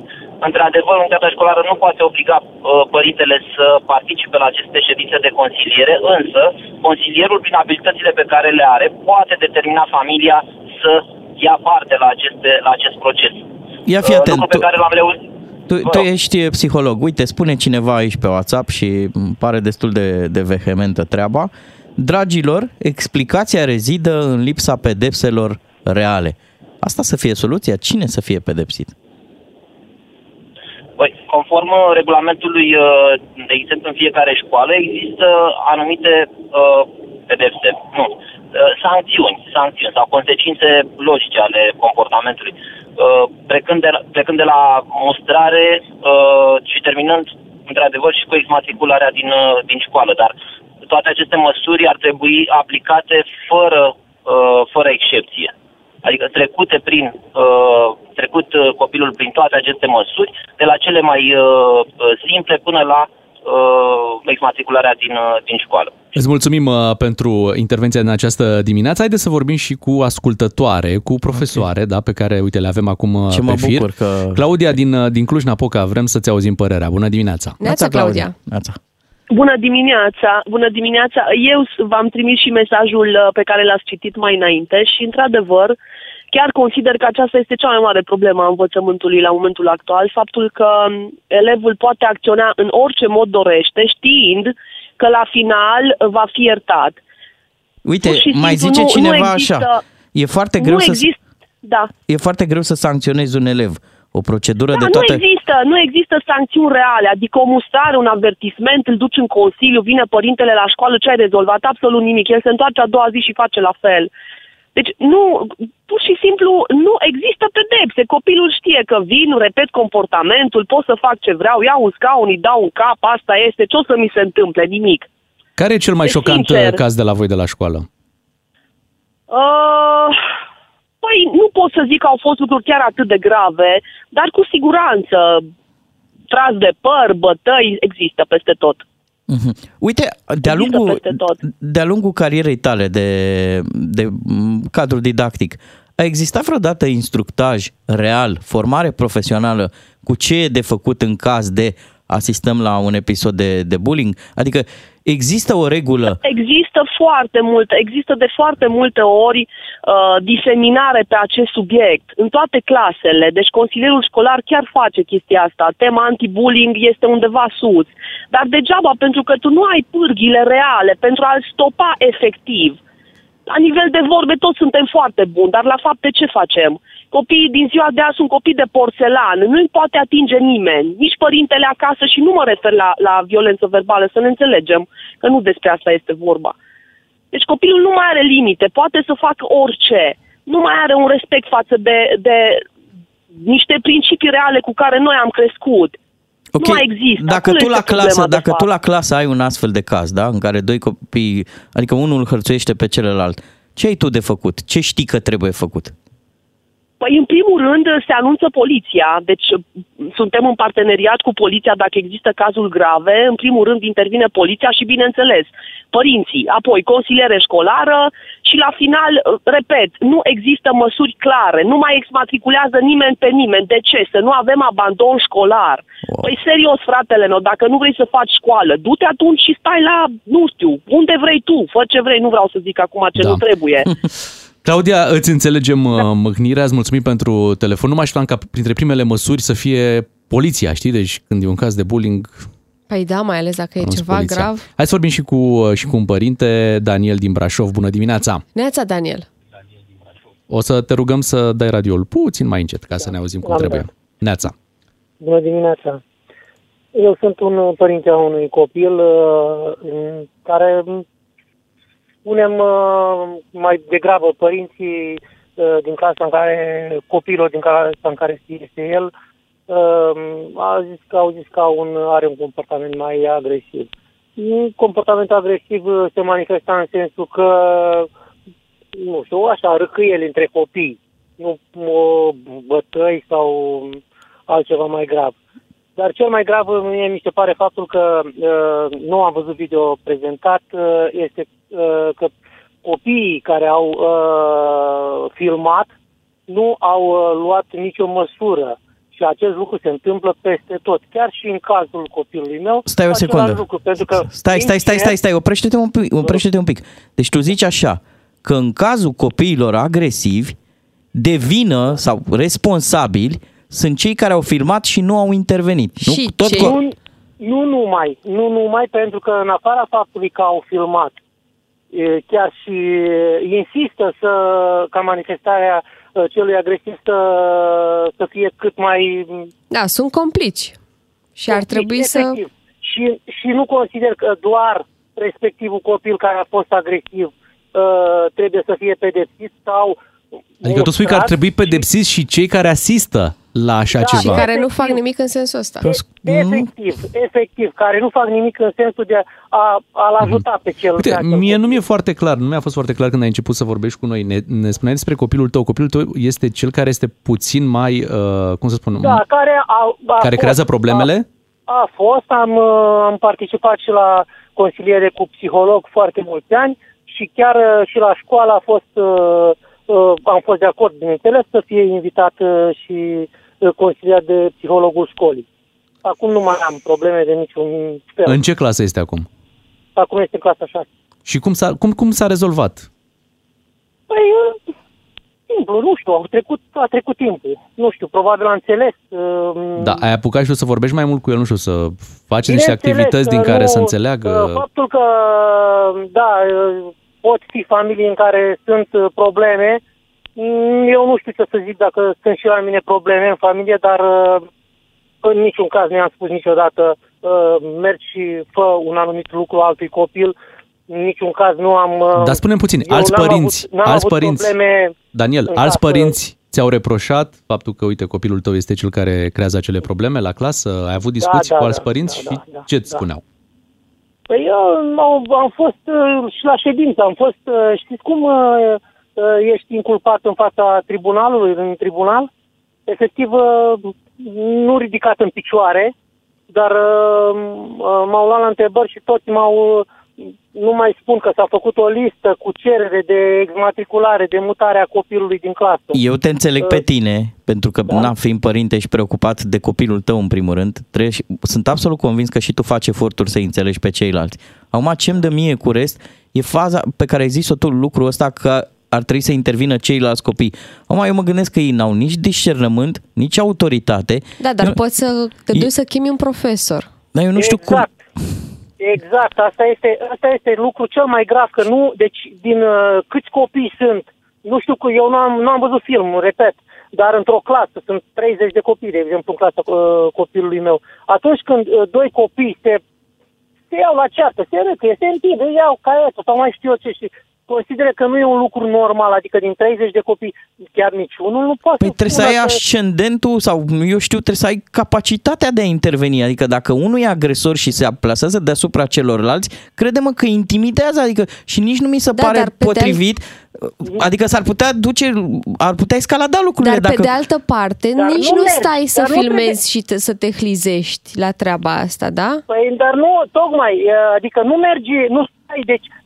Într-adevăr, unitatea școlară nu poate obliga uh, părintele să participe la aceste ședințe de consiliere, însă consilierul, prin abilitățile pe care le are, poate determina familia să ia parte la, aceste, la acest proces. Ia fi Uh, atent, lucru pe tu- care l-am reușit. Tu, tu ești eh, psiholog. Uite, spune cineva aici pe WhatsApp și îmi pare destul de, de vehementă treaba. Dragilor, explicația rezidă în lipsa pedepselor reale. Asta să fie soluția? Cine să fie pedepsit? Păi, conform uh, regulamentului, uh, de exemplu, în fiecare școală există anumite uh, pedepse, nu, uh, sancțiuni, sancțiuni sau consecințe logice ale comportamentului, uh, plecând de, la- plecând de la mustrare uh, și terminând, într-adevăr, și cu exmatricularea din, uh, din școală. Dar toate aceste măsuri ar trebui aplicate fără, uh, fără excepție. Adică trecute prin, uh, trecut uh, copilul prin toate aceste măsuri, de la cele mai uh, uh, simple până la uh, exmatricularea din, uh, din școală. Îți mulțumim uh, pentru intervenția în această dimineață. Haideți să vorbim și cu ascultătoare, cu profesoare, okay. da, pe care, uite, le avem acum uh, Ce mă pe fir. bucur că- Claudia din, uh, din Cluj-Napoca, vrem să-ți auzim părerea. Bună dimineața! Neața, Claudia. Neața. Bună dimineața! Bună dimineața! Eu v-am trimis și mesajul uh, pe care l-ați citit mai înainte și, într-adevăr, chiar consider că aceasta este cea mai mare problemă a învățământului la momentul actual, faptul că um, elevul poate acționa în orice mod dorește, știind că la final uh, va fi iertat. Uite, Pur și mai simplu zice nu- cineva nu există- așa. E foarte nu greu să există, da. e foarte greu să sancționezi un elev. O procedură Da, de nu toate există, nu există sancțiuni reale, adică o mustrare, un avertisment, îl duci în consiliu, vine părintele la școală, ce ai rezolvat? Absolut nimic. El se întoarce a doua zi și face la fel. Deci nu, pur și simplu nu există pedepse. Copilul știe că vin, repet comportamentul, pot să fac ce vreau, iau un scaun, îi dau un cap, asta este, ce o să mi se întâmple? Nimic. Care e cel mai Deci, șocant sincer- uh, caz de la voi de la școală? Uh, păi nu pot să zic că au fost lucruri chiar atât de grave, dar cu siguranță tras de păr, bătăi, există peste tot. Mhm. Uite, de-a Există lungul, peste tot. de-a lungul carierei tale de, de m, cadru didactic, a existat vreodată instructaj real, formare profesională cu ce e de făcut în caz de asistăm la un episod de, de bullying? Adică există o regulă Există foarte multe, există de foarte multe ori uh, diseminare pe acest subiect în toate clasele. Deci consilierul școlar chiar face chestia asta. Tema anti-bullying este undeva sus. Dar degeaba, pentru că tu nu ai pârghile reale pentru a-l stopa efectiv. La nivel de vorbe toți suntem foarte buni, dar la fapte ce facem? Copiii din ziua de azi sunt copii de porțelan, nu-i poate atinge nimeni, nici părintele acasă și nu mă refer la, la violență verbală, să ne înțelegem, că nu despre asta este vorba. Deci copilul nu mai are limite, poate să facă orice, nu mai are un respect față de, de niște principii reale cu care noi am crescut. Ok, Nu mai există. Dacă Acolo tu, la este problema, clasă, de dacă tu fapt. la clasă ai un astfel de caz, da, în care doi copii, adică unul îl hărțuiește pe celălalt, ce ai tu de făcut? Ce știi că trebuie făcut? Păi, în primul rând, se anunță poliția, deci suntem în parteneriat cu poliția dacă există cazuri grave. În primul rând intervine poliția și, bineînțeles, părinții, apoi consiliere școlară și, la final, repet, nu există măsuri clare, nu mai exmatriculează nimeni pe nimeni. De ce? Să nu avem abandon școlar. Wow. Păi, serios, fratele meu, dacă nu vrei să faci școală, du-te atunci și stai la, nu știu, unde vrei tu, fă ce vrei, nu vreau să zic acum ce Da. nu trebuie. Claudia, îți înțelegem da. mâhnirea, îți mulțumim pentru telefon. Nu mai știam ca printre primele măsuri să fie poliția, știi? Deci când e un caz de bullying, Păi da, mai ales dacă e anunț ceva poliția. grav. Hai să vorbim și cu, și cu un părinte, Daniel din Brașov. Bună dimineața! Neața, Daniel. O să te rugăm să dai radioul puțin mai încet ca să ne auzim cum Am trebuie. dat. Neața! Bună dimineața! Eu sunt un uh, părinte a unui copil uh, în care m, spunem uh, mai degrabă părinții uh, din clasa în care copilul din clasa în care este el uh, a zis că au zis că au un, are un comportament mai agresiv. Un comportament agresiv uh, se manifesta în sensul că nu știu, așa, râcâieli între copii, nu uh, bătăi sau altceva mai grav. Dar cel mai grav mie mi se pare faptul că uh, nu am văzut video prezentat, uh, este uh, că copiii care au uh, filmat nu au uh, luat nicio măsură. Și acest lucru se întâmplă peste tot, chiar și în cazul copilului meu. Stai o același secundă. Lucru, pentru că Stai, stai, stai, stai, stai, oprește-te un pic, oprește-te un pic. Deci tu zici așa, că în cazul copiilor agresivi, de vină sau responsabili sunt cei care au filmat și nu au intervenit. Nu? Tot co- nu, nu numai, nu numai pentru că în afara faptului că au filmat, e, chiar și e, insistă să, ca manifestarea e, celui agresiv să, să fie cât mai... Da, sunt complici. Și ar trebui să... efectiv. Și, și nu consider că doar respectivul copil care a fost agresiv uh, trebuie să fie pedepsit sau Adică tu spui că ar trebui pedepsiți și cei care asistă la așa Da, ceva. Și care nu fac nimic în sensul ăsta. efectiv, efectiv, care nu fac nimic în sensul de a, a-l ajuta pe cel Uite, care- mie nu mi-e foarte clar, nu mi-a fost foarte clar când ai început să vorbești cu noi. Ne, ne spuneai despre copilul tău. Copilul tău este cel care este puțin mai, uh, cum să spun, Da, care a, a care fost, creează problemele? A, a fost, am, uh, am participat și la consiliere cu psiholog foarte mulți ani și chiar uh, și la școală a fost, uh, uh, am fost de acord, bineînțeles, să fie invitat uh, și uh, consilier de psihologul școlii. Acum nu mai am probleme de niciun fel. În ce clasă este acum? Acum este clasa 6. Și cum s-a, cum, cum s-a rezolvat? Păi, uh, simplu, nu știu, au trecut, a trecut timpul. Nu știu, probabil a înțeles. uh, Da, ai apucat și tu să vorbești mai mult cu el, nu știu, să faci niște Bineînțeles activități din că care nu, să uh, înțeleagă. Faptul că, da, uh, pot fi familii în care sunt uh, probleme, mm, eu nu știu ce să zic dacă sunt și la mine probleme în familie, dar uh, în niciun caz nu i-am spus niciodată uh, mergi și fă un anumit lucru altui copil, în niciun caz nu am... uh, Dar spune puțin, eu alți n-am părinți, avut, n-am alți avut părinți, probleme Daniel, în alți casă. părinți ți-au reproșat faptul că, uite, copilul tău este cel care creează acele probleme la clasă? Ai avut discuții da, cu alți da, părinți da, și da, da, ce îți da. spuneau? Păi eu am, am fost uh, și la ședință, am fost, uh, știți cum uh, uh, ești inculpat în fața tribunalului, în tribunal? Efectiv, uh, nu ridicat în picioare, dar uh, uh, m-au luat la întrebări și toți m-au... uh, Nu mai spun că s-a făcut o listă cu cerere de exmatriculare, de mutare a copilului din clasă. Eu te înțeleg pe Uh, tine, pentru că, da? na, fiind părinte și preocupat de copilul tău, în primul rând, trebuie, și- sunt absolut convins că și tu faci eforturi să înțelegi pe ceilalți. Acum, ce-mi dă mie cu rest e faza pe care ai zis-o tu, lucrul ăsta, că ar trebui să intervină ceilalți copii. Acum, eu mă gândesc că ei n-au nici discernământ, nici autoritate. Da, dar eu, poți să te E- duci să chemi un profesor. Dar eu nu știu cum... Exact, asta este, asta este lucru cel mai grav, că nu, deci din uh, câți copii sunt, nu știu că eu nu am, nu am văzut film, repet, dar într-o clasă sunt 30 de copii, de exemplu, în clasa uh, copilului meu. Atunci când uh, doi copii se, se iau la ceartă, se râcă, se întinde, iau caietul sau mai știu eu ce și consideră că nu e un lucru normal, adică din 30 de copii, chiar niciunul nu poate Păi trebuie să spună ai că- ascendentul sau, eu știu, trebuie să ai capacitatea de a interveni. Adică dacă unul e agresor și se plasează deasupra celorlalți, crede-mă că intimidează, adică și nici nu mi se Da, pare dar pe de potrivit. Adică s-ar putea duce, ar putea escalada lucrurile Dar dacă... pe de altă parte, Dar nici nu nu, mergi, stai să dar nu filmezi și te, să te hlizești la treaba asta, da? Păi, dar nu, tocmai, e, adică nu mergi, nu stai, deci e,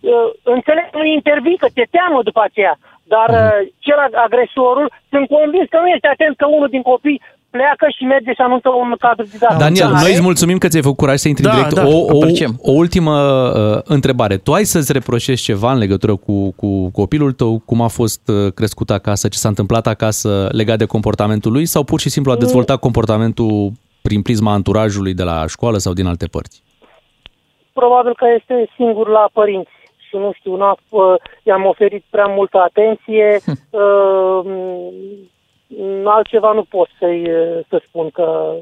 înțeleg că nu intervii, că te teamă după aceea, dar Mhm. mm. cel agresorul, sunt convins că nu este atent că unul din copii pleacă și merge și anunță un cadru didactic. Daniel, noi îți mulțumim că ți-ai făcut curaj să intri Da, direct. da, o, o, apreciem. o ultimă uh, întrebare. Tu ai să-ți reproșezi ceva în legătură cu, cu copilul tău, cum a fost uh, crescut acasă, ce s-a întâmplat acasă legat de comportamentul lui sau pur și simplu a Mm. dezvoltat comportamentul prin prisma anturajului de la școală sau din alte părți? Probabil că este singur la părinți și nu știu, n-a, uh, i-am oferit prea multă atenție, uh, m, altceva nu pot să-i, uh, să spun că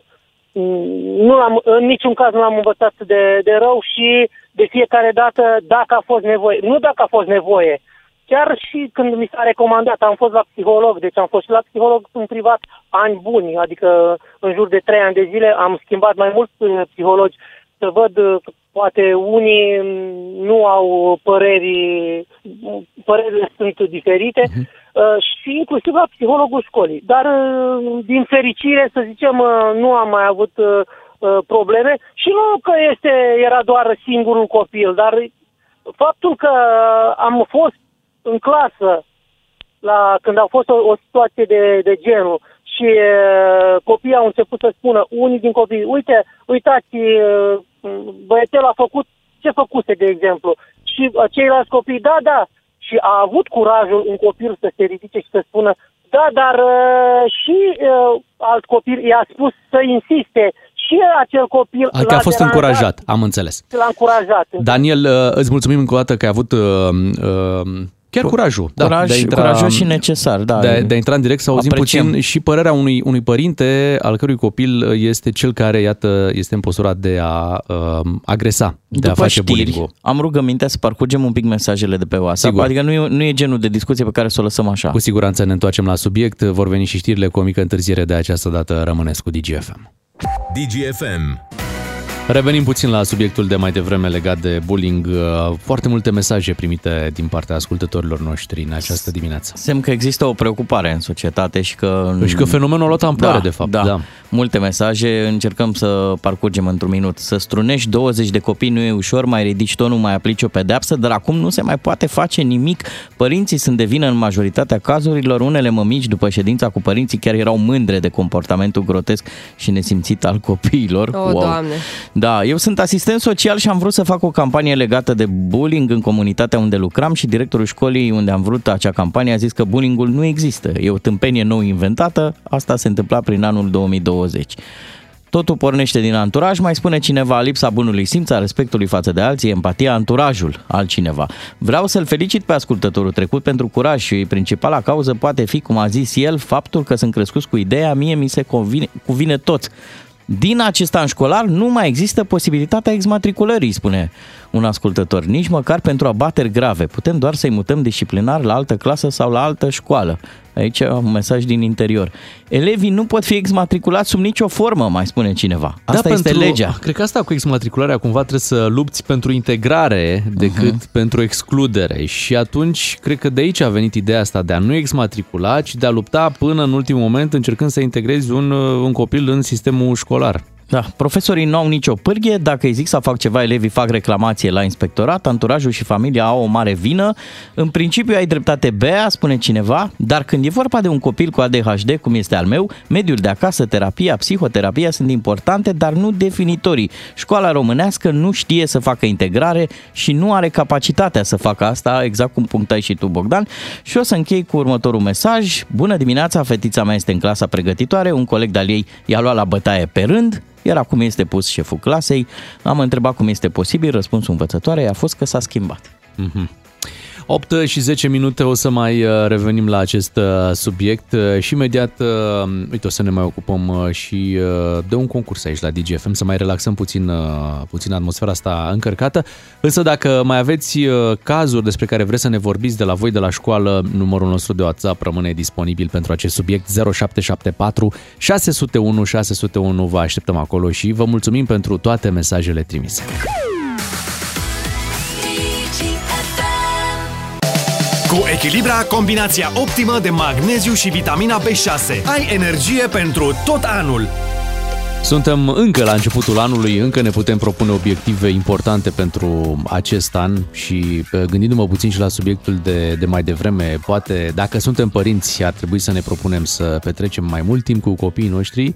mm, nu l-am, în niciun caz nu l-am învățat de, de rău și de fiecare dată dacă a fost nevoie, nu dacă a fost nevoie, chiar și când mi s-a recomandat, am fost la psiholog, deci am fost și la psiholog în privat ani buni, adică în jur de trei ani de zile am schimbat mai mulți uh, psihologi să văd uh, că poate unii mm, nu au păreri, părerile sunt diferite uh, și inclusiv la psihologul școlii. Dar uh, din fericire, să zicem, uh, nu am mai avut uh, uh, probleme și nu că este, era doar singurul copil, dar faptul că am fost în clasă la, când a fost o, o situație de, de genul și uh, copiii au început să spună, unii din copii, uite, uitați, uh, băiețel a făcut ce făcuse, de exemplu. Și uh, ceilalți copii, da, da. Și a avut curajul un copil să se ridice și să spună, da, dar uh, și uh, alt copil i-a spus să insiste și acel copil Adică l-a a fost deranjat, încurajat, am înțeles. L-a încurajat. Daniel, uh, îți mulțumim încă o dată că ai avut uh, uh, chiar curajul. Curaj- curajos și necesar, da. De, de a intra în direct să auzim Apreciem. puțin și părerea unui, unui părinte al cărui copil este cel care, iată, este în postura de a uh, agresa, de a După face știri, bullying am rugămintea să parcurgem un pic mesajele de pe WhatsApp, Sigur. adică nu e, nu e genul de discuție pe care să o lăsăm așa. Cu siguranță ne întoarcem la subiect, vor veni și știrile cu o mică întârziere de această dată rămâneți cu DGFM. DGFM. Revenim puțin la subiectul de mai devreme legat de bullying. Uh, Foarte multe mesaje primite din partea ascultătorilor noștri în această dimineață. Semn că există o preocupare în societate și că... Și că fenomenul a luat amploare, da, de fapt, Da. da. Multe mesaje, încercăm să parcurgem într-un minut. Să strunești 20 de copii nu e ușor, mai ridici tonul, mai aplici o pedeapsă, dar acum nu se mai poate face nimic. Părinții sunt de vină în majoritatea cazurilor. Unele mămici, după ședința cu părinții, chiar erau mândre de comportamentul grotesc și nesimțit al copiilor. O, Doamne! Da, eu sunt asistent social și am vrut să fac o campanie legată de bullying în comunitatea unde lucram și directorul școlii unde am vrut acea campanie a zis că bullyingul nu există. E o tâmpenie nou inventată, asta se întâmpla prin anul 2020. Totul pornește din anturaj, mai spune cineva, lipsa bunului simț, a respectului față de alții, empatia, anturajul, altcineva. Vreau să-l felicit pe ascultătorul trecut pentru curaj și principala cauză poate fi, cum a zis el, faptul că sunt crescuți cu ideea, mie mi se convine, cuvine tot. Din acest an școlar nu mai există posibilitatea exmatriculării, spune un ascultător, nici măcar pentru abateri grave. Putem doar să-i mutăm disciplinar la altă clasă sau la altă școală. Aici un mesaj din interior. Elevii nu pot fi exmatriculați sub nicio formă, mai spune cineva. Asta este pentru, legea. Cred că asta cu exmatricularea cumva trebuie să lupți pentru integrare decât Mhm. uh-huh. pentru excludere și atunci cred că de aici a venit ideea asta de a nu exmatricula, ci de a lupta până în ultimul moment încercând să integrezi un, un copil în sistemul școlar. Da, profesorii nu au nicio pârghie, dacă îi zic să fac ceva, elevii fac reclamație la inspectorat, anturajul și familia au o mare vină. În principiu ai dreptate Bea, spune cineva, dar când e vorba de un copil cu ADHD, cum este al meu, mediul de acasă, terapia, psihoterapia sunt importante, dar nu definitorii. Școala românească nu știe să facă integrare și nu are capacitatea să facă asta, exact cum punctai și tu, Bogdan. Și o să închei cu următorul mesaj. Bună dimineața, fetița mea este în clasa pregătitoare, un coleg de-al ei i-a luat la bătaie pe rând, iar acum este pus șeful clasei. Am întrebat cum este posibil, răspunsul învățătoarei a fost că s-a schimbat. Mm-hmm. 8 și 10 minute o să mai uh, revenim la acest uh, subiect uh, și imediat, uite, o să ne mai ocupăm și de un concurs aici la DGFM, să mai relaxăm puțin, puțin atmosfera asta încărcată. Însă dacă mai aveți cazuri despre care vreți să ne vorbiți de la voi de la școală, numărul nostru de WhatsApp rămâne disponibil pentru acest subiect 0774 601 601. Vă așteptăm acolo și vă mulțumim pentru toate mesajele trimise. Cu Echilibra, combinația optimă de magneziu și vitamina B6. Ai energie pentru tot anul. Suntem încă la începutul anului, încă ne putem propune obiective importante pentru acest an și gândindu-mă puțin și la subiectul de, de mai devreme, poate dacă suntem părinți ar trebui să ne propunem să petrecem mai mult timp cu copiii noștri,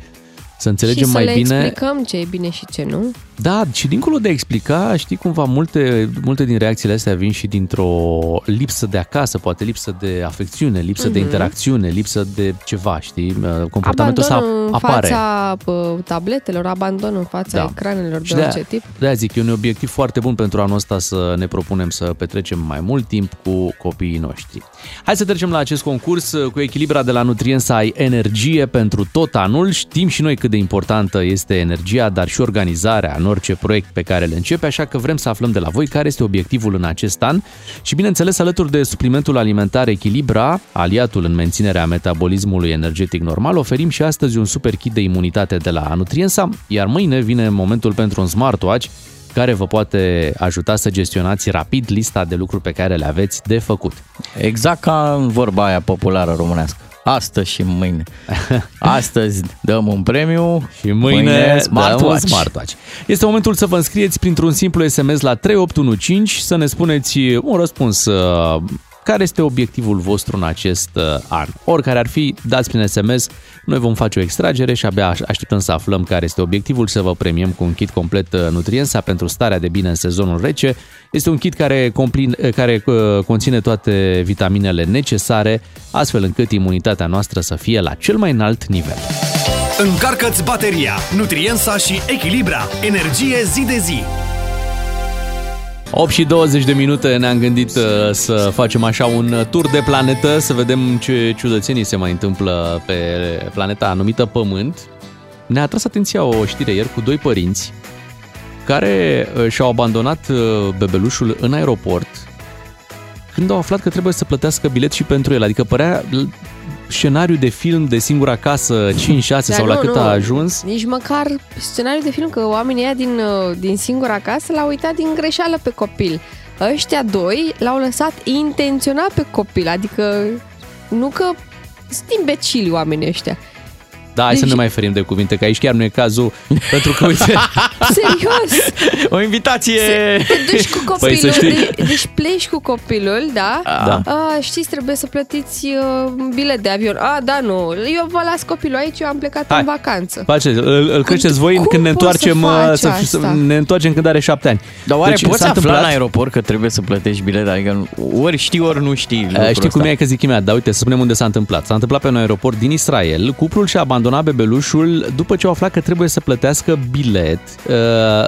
să înțelegem și mai să le bine. explicăm ce e bine și ce nu. Da, și dincolo de a explica, știi cumva, multe, multe din reacțiile astea vin și dintr-o lipsă de acasă, poate lipsă de afecțiune, lipsă mm-hmm. de Mhm. interacțiune, lipsă de ceva, știi? Comportamentul ăsta abandon în apare. fața pă, tabletelor, abandon în fața Da. ecranelor de Și de-aia- orice tip. De-aia zic, e un obiectiv foarte bun pentru anul ăsta să ne propunem să petrecem mai mult timp cu copiii noștri. Hai să trecem la acest concurs. Cu Echilibra de la Nutrien să ai energie pentru tot anul. Știm și noi cât de importantă este energia, dar și organizarea în orice proiect pe care le începe, așa că vrem să aflăm de la voi care este obiectivul în acest an și bineînțeles alături de suplimentul alimentar Echilibra, aliatul în menținerea metabolismului energetic normal, oferim și astăzi un super kit de imunitate de la Nutriensa, iar mâine vine momentul pentru un smartwatch care vă poate ajuta să gestionați rapid lista de lucruri pe care le aveți de făcut. Exact ca în vorba aia populară românească. Astăzi și mâine. Astăzi dăm un premiu și mâine, smartwatch. smartwatch. smartwatch. Este momentul să vă înscrieți printr-un simplu SMS la 3815 să ne spuneți un răspuns uh, care este obiectivul vostru în acest uh, an. Oricare ar fi, dați prin SMS, noi vom face o extragere și abia aș- așteptăm să aflăm care este obiectivul, să vă premiem cu un kit complet uh, Nutriensa pentru starea de bine în sezonul rece. Este un kit care, complin, care uh, conține toate vitaminele necesare, astfel încât imunitatea noastră să fie la cel mai înalt nivel. Încarcă-ți bateria, Nutriensa și Echilibra. Energie zi de zi. 8 și 20 de minute ne-am gândit uh, să facem așa un uh, tur de planetă, să vedem ce ciudățenii se mai întâmplă pe planeta numită Pământ. Ne-a atras atenția o știre ieri cu doi părinți care uh, și-au abandonat uh, bebelușul în aeroport când au aflat că trebuie să plătească bilet și pentru el. Adică părea l- scenariu de film de singura casă 5-6 Dar sau la nu, cât nu, a ajuns. Nici măcar scenariul de film, că oamenii ăia din, uh, din singura casă l-au uitat din greșeală pe copil. Ăștia doi l-au lăsat intenționat pe copil, adică nu că sunt imbecili oamenii ăștia. Da, hai să Deci- ne mai ferim de cuvinte, că aici chiar nu e cazul, pentru că, uite, Serios! O invitație! Te duci cu Păi să copilul, știi- de, deci pleci cu copilul, da? Da. A, știți, trebuie să plătiți uh, bilet de avion. A, da, nu, eu vă las copilul aici, eu am plecat Hai. în vacanță. Faceți, îl, îl creșteți voi cum când ne poți întoarcem, să uh, faci să, să, asta? ne întoarcem când are șapte ani. Dar oare Deci, poți s-a afla întâmplat- în aeroport că trebuie să plătești bilet? Adică ori știi, ori nu știi lucrul Uh, Știi cum ăsta. e că zic imediat, dar uite, să spunem unde s-a întâmplat. S-a întâmplat pe un aeroport din Israel. Cuplul și-a abandonat bebelușul după ce au aflat că trebuie să plătească bilet. Uh,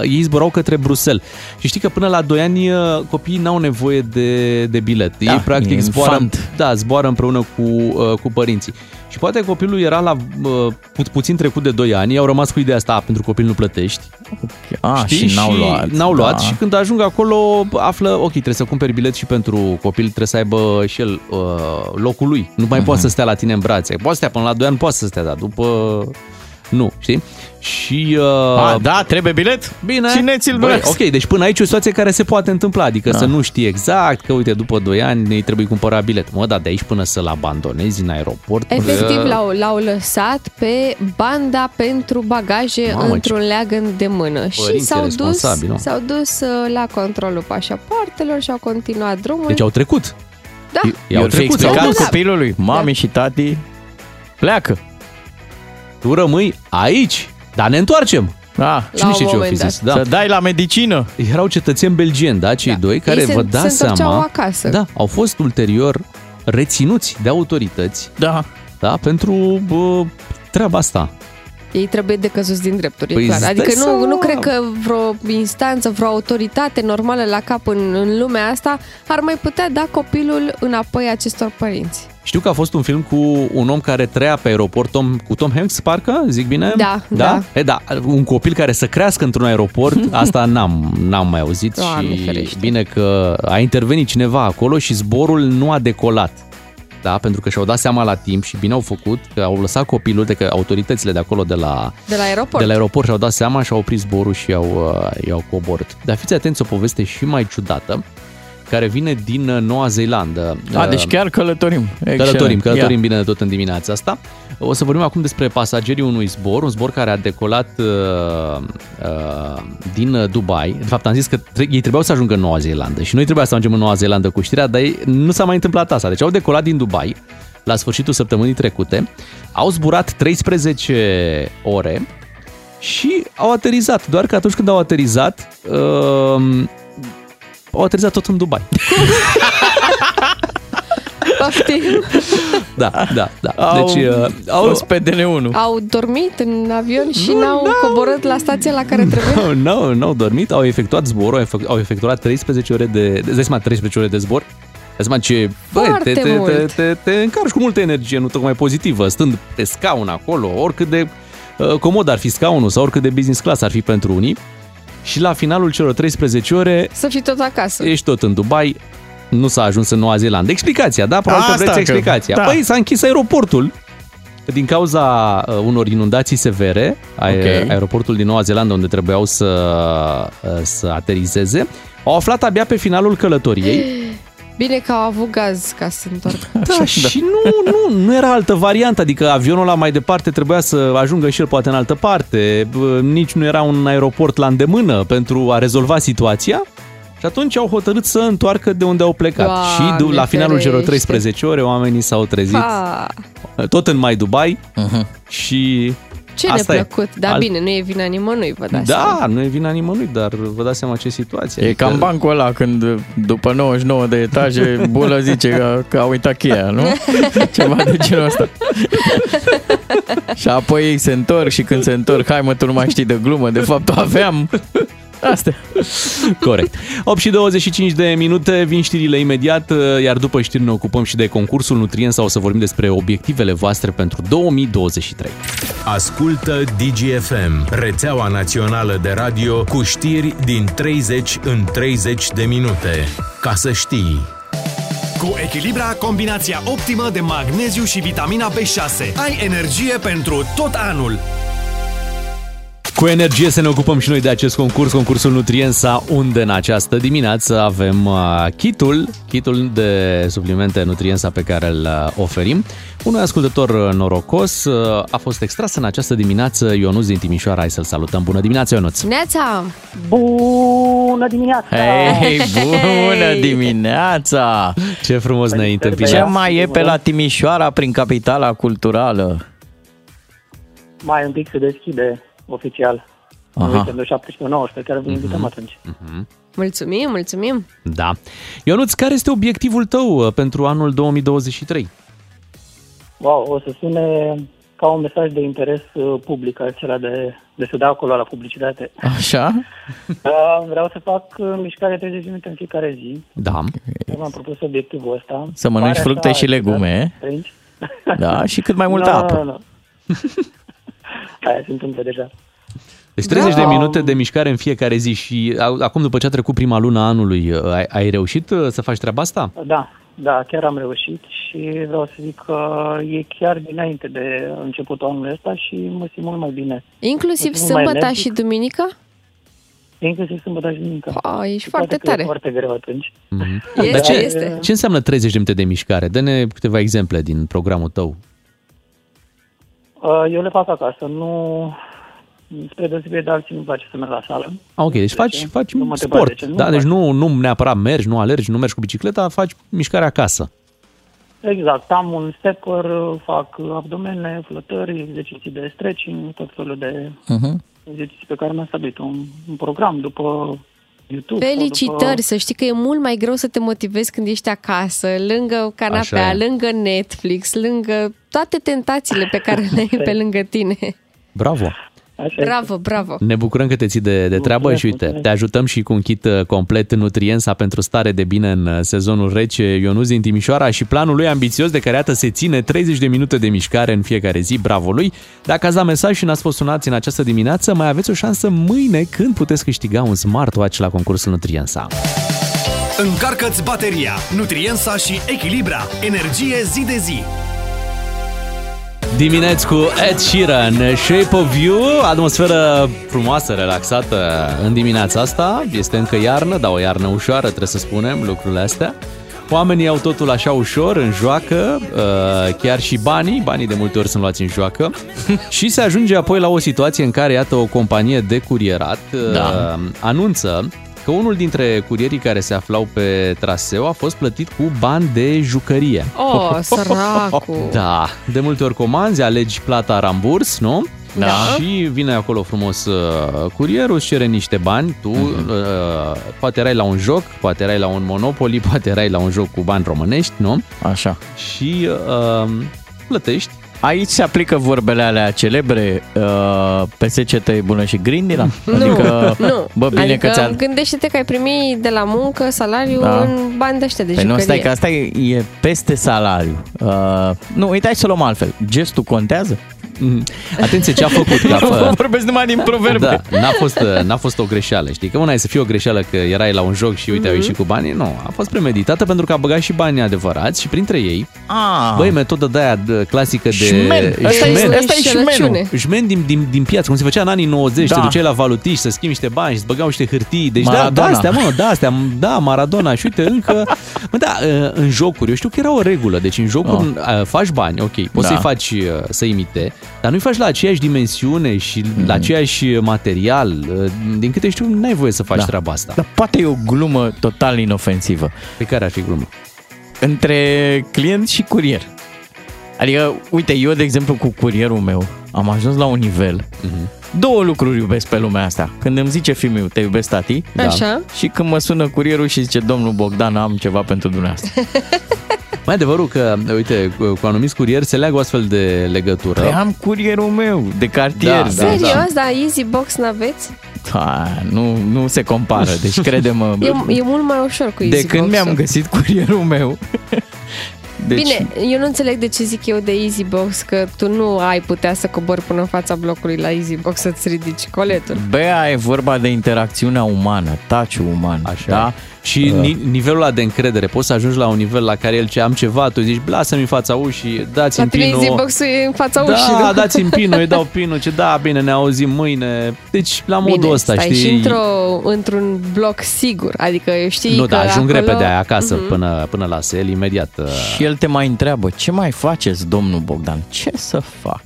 ei zburau către Bruxelles. Și știi că până la 2 ani uh, copiii n-au nevoie de, de bilet. Da, ei practic e zboară, infant. da, zboară împreună cu, uh, cu părinții. Și poate copilul era la uh, pu- puțin trecut de 2 ani, au rămas cu ideea asta, "A, pentru copil nu plătești. A, Știi? și n-au luat. N-au luat Da. și când ajung acolo află, ok, trebuie să cumperi bilet și pentru copil, trebuie să aibă și el uh, locul lui. Nu mai Mhm. poate să stea la tine în brațe. Poate să stea până la 2 ani, poate să stea, dar după... Nu, știi? Și... Uh, A, da, trebuie bilet? Bine. Cine ți-l Băi, vrea? ok, deci până aici e o situație care se poate întâmpla, adică Da. să nu știi exact că, uite, după 2 ani ne trebuie cumpăra bilet. Mă, dar de aici până să-l abandonezi în aeroport... Efectiv, bă, l-au, l-au lăsat pe banda pentru bagaje Mamă, într-un leagăn de mână. Și Părinții s-au dus, responsabili, nu? s-au dus uh, la controlul pașapoartelor și au continuat drumul. Deci au trecut. Da. I-au Eu fi trecut, explicat s-au dus. copilului, mami și tati, pleacă. Tu rămâi aici, dar ne întoarcem. Da. Cine un știe ce o fi moment zis? dat. Da. Să dai la medicină. Erau cetățeni belgieni, da, cei doi, care se- vă se dați întorceau seama... acasă. Da, au fost ulterior reținuți de autorități Da. da, pentru bă, treaba asta. Ei trebuie decăzuți din drepturi, Păi e clar. îți Adică dai nu, seama. nu cred că vreo instanță, vreo autoritate normală la cap în, în lumea asta ar mai putea da copilul înapoi acestor părinți. Știu că a fost un film cu un om care trăia pe aeroport, Tom, cu Tom Hanks, parcă, zic bine? Da, da. da. E, da, un copil care să crească într-un aeroport, asta n-am, n-am mai auzit Doamne și ferește. bine că a intervenit cineva acolo și zborul nu a decolat. Da, pentru că și-au dat seama la timp și bine au făcut că au lăsat copilul, de că autoritățile de acolo de la, De la aeroport. de la aeroport și-au dat seama și au oprit zborul și i-au, uh, i-au coborât. Dar fiți atenți, o poveste și mai ciudată, care vine din uh, Noua Zeelandă. A, deci chiar călătorim. Călătorim, Excelent. călătorim Ia. bine de tot în dimineața asta. O să vorbim acum despre pasagerii unui zbor, un zbor care a decolat uh, uh, din uh, Dubai. De fapt, am zis că tre- ei trebuiau să ajungă în Noua Zeelandă și noi trebuia să ajungem în Noua Zeelandă cu știrea, dar ei, nu s-a mai întâmplat asta. Deci au decolat din Dubai la sfârșitul săptămânii trecute, au zburat 13 ore și au aterizat. Doar că atunci când au aterizat, uh, au aterizat tot în Dubai. Poftim. Da, da, da. Au Deci uh, au fost pe DN1. Au dormit în avion și n-au coborât la stația la care trebuie? Nu, nu, nu au dormit, au efectuat zborul, au efect- au efectuat 13 ore de, de, de 13 ore de zbor. Dai seama ce, bă, Foarte te, te, te, mult. te, te încarci cu multă energie, nu tocmai pozitivă, stând pe scaun acolo, oricât de uh, comod ar fi scaunul sau oricât de business class ar fi pentru unii. Și la finalul celor 13 ore Să fii tot acasă. ești tot în Dubai, nu s-a ajuns în Noua Zeelandă. Explicația, da? Probabil că Asta vreți că- explicația. da. Păi s-a închis aeroportul din cauza uh, unor inundații severe, okay. Ok. aeroportul din Noua Zeelandă unde trebuiau să, uh, să aterizeze, au aflat abia pe finalul călătoriei Bine că au avut gaz ca să se întoarcă. da, și nu, nu, nu era altă variantă, adică avionul ăla mai departe trebuia să ajungă și el poate în altă parte, bă, nici nu era un aeroport la îndemână pentru a rezolva situația și atunci au hotărât să întoarcă de unde au plecat. Doamne și du- la finalul celor ferește. 13 ore oamenii s-au trezit Ha, tot în mai Dubai Mhm. și ce Asta e. neplăcut. Dar Alt- bine, nu e vina nimănui, vă dați Da, seama. nu e vina nimănui, dar vă dați seama ce situație. E cam bancul ăla când după 99 de etaje bulă zice că, că a uitat cheia, nu? Ceva de genul ăsta. și apoi ei se întorc și când se întorc, hai mă, tu nu mai știi de glumă, de fapt o aveam. Astea. Corect. 8 și 25 de minute, vin știrile imediat, iar după știri ne ocupăm și de concursul Nutrien sau o să vorbim despre obiectivele voastre pentru 2023. Ascultă DGFM, rețeaua națională de radio cu știri din 30 în 30 de minute. Ca să știi. Cu Echilibra, combinația optimă de magneziu și vitamina B6. Ai energie pentru tot anul. Cu energie să ne ocupăm și noi de acest concurs, concursul Nutriensa, unde în această dimineață avem uh, kitul, kitul de suplimente Nutriensa pe care îl uh, oferim. Unui ascultător uh, norocos uh, a fost extras în această dimineață Ionuț din Timișoara. Hai să-l salutăm. Bună dimineața, Ionuț! Neața! Bună dimineața! Hei, bună dimineața! Ce frumos ne-ai Ce întâmpinat! mai e pe la Timișoara prin capitala culturală? Mai un pic se deschide oficial. Aha. În weekendul 17-19, care vă invităm Mhm. atunci. Mulțumim, mulțumim! Da. Ionuț, care este obiectivul tău uh, pentru anul 2023? Wow, o să sune ca un mesaj de interes uh, public, acela de, de să dea acolo la publicitate. Așa? Uh, vreau să fac uh, mișcare 30 de minute în fiecare zi. Da. Eu m-am propus obiectivul ăsta. Să mănânci Pare fructe așa, și legume. Princi? Da, și cât mai multă Nu, apă. Nu, nu. Aia se întâmplă deja. Deci 30 de Da. minute de mișcare în fiecare zi și a- acum după ce a trecut prima lună a anului, uh, ai, ai reușit uh, să faci treaba asta? Da, da, chiar am reușit și vreau să zic că e chiar dinainte de începutul anului ăsta și mă simt mult mai bine. Inclusiv Mă simt mai sâmbătă energic. și duminica? Inclusiv sâmbătă și duminică. Oh, ești Și foarte poate că e tare. foarte greu atunci. Mhm. Este, Dar ce, este. ce înseamnă 30 de minute de mișcare? Dă-ne câteva exemple din programul tău. Uh, Eu le fac acasă, nu... Spre deosebire de alții nu-mi place să merg la sală. Ah, ok, deci faci, faci Nu mă întrebați de sport. ce, nu Da, fac. deci nu, nu neapărat mergi, nu alergi, nu mergi cu bicicleta, faci mișcare acasă. Exact, am un stepper, fac abdomene, flătări, exerciții de stretching, tot felul de Mhm. exerciții pe care mi-am stabilit un, un program după YouTube. sau Felicitări, După... să știi că e mult mai greu să te motivezi când ești acasă, lângă Așa canapea, e. lângă Netflix, lângă toate tentațiile pe care le ai pe lângă tine. Bravo! Bravo, bravo. Ne bucurăm că te ții de, de treabă Mulțumesc, și uite, mulțumesc. te ajutăm și cu un kit uh, complet Nutriensa pentru stare de bine în uh, sezonul rece. Ionuz din Timișoara și planul lui ambițios de care iată se ține 30 de minute de mișcare în fiecare zi. Bravo lui! Dacă ați dat mesaj și n-ați fost sunați în această dimineață, mai aveți o șansă mâine când puteți câștiga un smartwatch la concursul Nutriensa. Încarcă-ți bateria, Nutriensa și Echilibra, energie zi de zi. Dimineți cu Ed Sheeran, Shape of You, atmosferă frumoasă, relaxată în dimineața asta. Este încă iarnă, dar o iarnă ușoară, trebuie să spunem lucrurile astea. Oamenii au totul așa ușor, în joacă, uh, chiar și banii, banii de multe ori sunt luați în joacă și se ajunge apoi la o situație în care, iată, o companie de curierat uh, Da. anunță că unul dintre curierii care se aflau pe traseu a fost plătit cu bani de jucărie. Oh, săracu. Da, de multe ori comanzi, alegi plata ramburs, nu? Da. Și vine acolo frumos uh, curierul, îți cere niște bani, tu Mhm. uh, poate erai la un joc, poate erai la un Monopoly, poate erai la un joc cu bani românești, nu? Așa. Și uh, plătești. Aici se aplică vorbele alea celebre, uh, PSCT e bună și grindina? Adică, nu. bă, bine adică că ți-a... gândește-te că ai primit de la muncă salariu Da. în bani de ăștia de Păi nu, jucărie. stai că asta e, e peste salariu. Uh, nu, uite, hai să o luăm altfel. Gestul contează? Mm. Atenție, ce a făcut? Că a fă- Vorbesc numai din proverbe. Da, n-a fost, n-a fost o greșeală, știi? Că una e să fie o greșeală că erai la un joc și uite, mm-hmm. au ieșit cu banii. Nu, a fost premeditată pentru că a băgat și banii adevărați și printre ei, Ah. băi, metodă de aia de- clasică de... Șmen. Asta e- șmen. asta e șmenul. Șmen din, din, din piață, cum se făcea în anii 90, Da. te duceai la valutiș să schimbi niște bani și îți băgau niște hârtii. Deci da, Maradona. da, astea, mă, da, astea, da, Maradona și uite, încă... Mă, da, în jocuri, eu știu că era o regulă, deci în jocuri Oh. faci bani, ok, poți Da. să-i faci uh, să imite, dar nu-i faci la aceeași dimensiune și Mm. la aceeași material. Uh, Din câte știu, n-ai voie să faci Da. treaba asta. Dar poate e o glumă total inofensivă. Pe care ar fi glumă? Între client și curier. Adică, uite, eu, de exemplu, cu curierul meu, am ajuns la un nivel. Mhm. Două lucruri iubesc pe lumea asta. Când îmi zice fiul meu, te iubesc, tati. Da. Așa. Și când mă sună curierul și zice, domnul Bogdan, am ceva pentru dumneavoastră. Mai adevărul că, uite, cu, cu anumiți curieri se leagă o astfel de legătură. Păi am curierul meu de cartier. Da, da, Serios, da, Easy Box n-aveți? Da, nu, nu se compară, deci crede-mă. E, e mult mai ușor cu Easy de când Box-ul. mi-am găsit curierul meu. Deci, Bine, eu nu înțeleg de ce zic eu de Easy Box că tu nu ai putea să cobori până în fața blocului la Easy Box să-ți ridici coletul. Bea e vorba de interacțiunea umană, touch uman. Așa. Da? Și Uh. ni- nivelul ăla de încredere, poți să ajungi la un nivel la care el ce am ceva, tu zici, lasă-mi în fața ușii, La dați-mi tine pinul. Easy Box-ul e în fața ușii, da, nu? dați-mi pinul, îi dau pinul, ce da, bine, ne auzim mâine. Deci, la modul Bine, ăsta, stai știi? și într-o, într-un bloc sigur, adică știi nu, că da, ajung acolo... repede aia acasă Mhm. până, până la sel, imediat. uh, Și el te mai întreabă, ce mai faceți, domnul Bogdan? Ce să fac?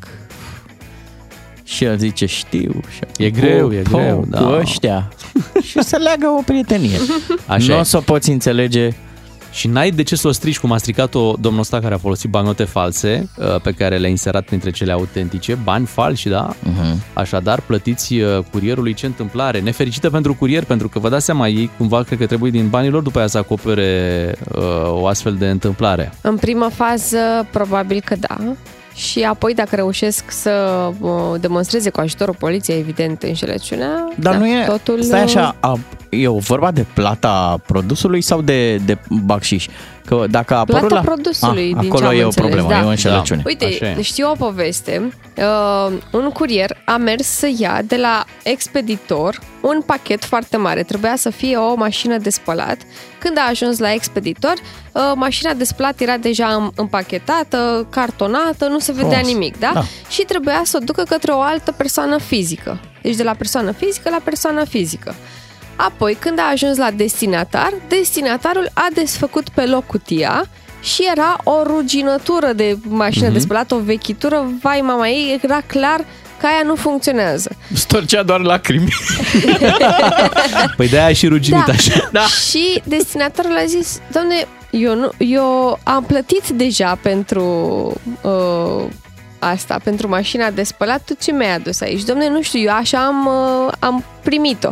Și el zice, știu. Și E greu, e po, greu, Cu da. ăștia. și să leagă o prietenie. Așa nu e. o să poți înțelege Și n-ai de ce să o strici cum a stricat-o domnul ăsta care a folosit bancnote false uh, pe care le-a inserat printre cele autentice, bani falși, da? uh-huh. Așadar, plătiți uh, curierului ce întâmplare. Nefericită pentru curier, pentru că vă dați seama, ei cumva cred că trebuie din banii lor după aia să acopere uh, o astfel de întâmplare. În prima fază, probabil că da. Și apoi, dacă reușesc să uh, demonstreze cu ajutorul poliției, evident, înșelăciunea, Dar da, nu e, totul... stai așa, a, e o vorba de plata produsului sau de, de bacșiș? Că dacă a apărut Plata la... produsului, a, din acolo ce am e o înțeles, problemă, da. e o înșelăciune. Uite, Așa e. știu o poveste. Uh, un curier a mers să ia de la expeditor un pachet foarte mare. Trebuia să fie o mașină de spălat. Când a ajuns la expeditor, uh, mașina de spălat era deja îm- împachetată, cartonată, nu se vedea Frumos. nimic, da? Da. Și trebuia să o ducă către o altă persoană fizică. Deci de la persoană fizică la persoană fizică. Apoi, când a ajuns la destinatar, destinatarul a desfăcut pe loc cutia și era o ruginătură de mașină Mhm. de spălat, o vechitură, vai mama ei, era clar că aia nu funcționează. Storcea doar lacrimi. Păi de-aia și ruginit Da. așa. Da. Și destinatorul a zis, domne, eu, nu, eu am plătit deja pentru uh, asta, pentru mașina de spălat, tu ce mi-ai adus aici? Domne, nu știu, eu așa am, uh, am primit-o.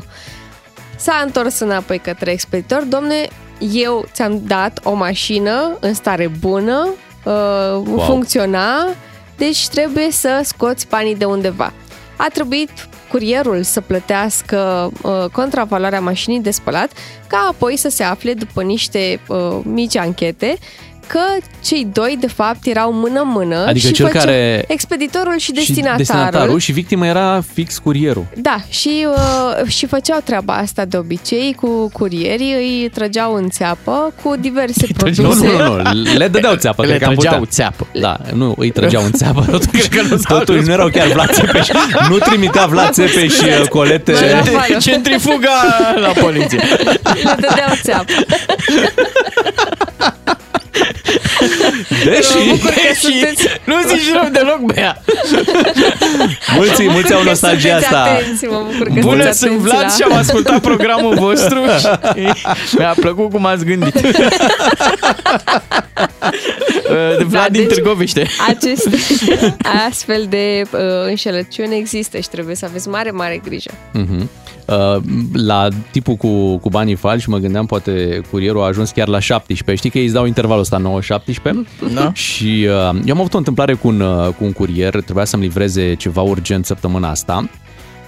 S-a întors înapoi către expeditor, domne, eu ți-am dat o mașină în stare bună, uh, Wow. funcționa, deci trebuie să scoți banii de undeva. a trebuit curierul să plătească uh, contravaloarea mașinii de spălat, ca apoi să se afle după niște uh, mici anchete că cei doi, de fapt, erau mână-mână Adică și cel făcea care- expeditorul și Și destinatarul. destinatarul și victima era fix curierul. Da, și, uh, și făceau treaba asta de obicei cu curierii, îi trăgeau în țeapă cu diverse Nu, produse. nu, nu, nu, le dădeau țeapă, Le cred că am trăgeau putea. țeapă. Da, nu, îi trăgeau în țeapă, totuși, Cred că nu s-au totuși nu erau chiar Vlad Țepeș, nu trimitea Vlad Țepeș și uh, colete. Mai la afară. Centrifuga la poliție. Le dădeau țeapă. Deși Mă bucur că sunteți... Nu zici rău deloc, Bea. mulți, mulți au Că nostalgia sunteți asta. Atenți, mă bucur că Bună, sunteți sunt atenți Vlad la... și am ascultat programul vostru și mi-a plăcut cum ați gândit. Uh, Vlad din deci- Târgoviște. Aceste astfel de uh, înșelăciuni există și trebuie să aveți mare, mare grijă. Mhm. Uh, La tipul cu, cu banii falși mă gândeam poate curierul a ajuns chiar la 17. Știi că ei îți dau intervalul ăsta 9-17? Da. Și uh, eu am avut o întâmplare cu un, uh, cu un curier, trebuia să-mi livreze ceva urgent săptămâna asta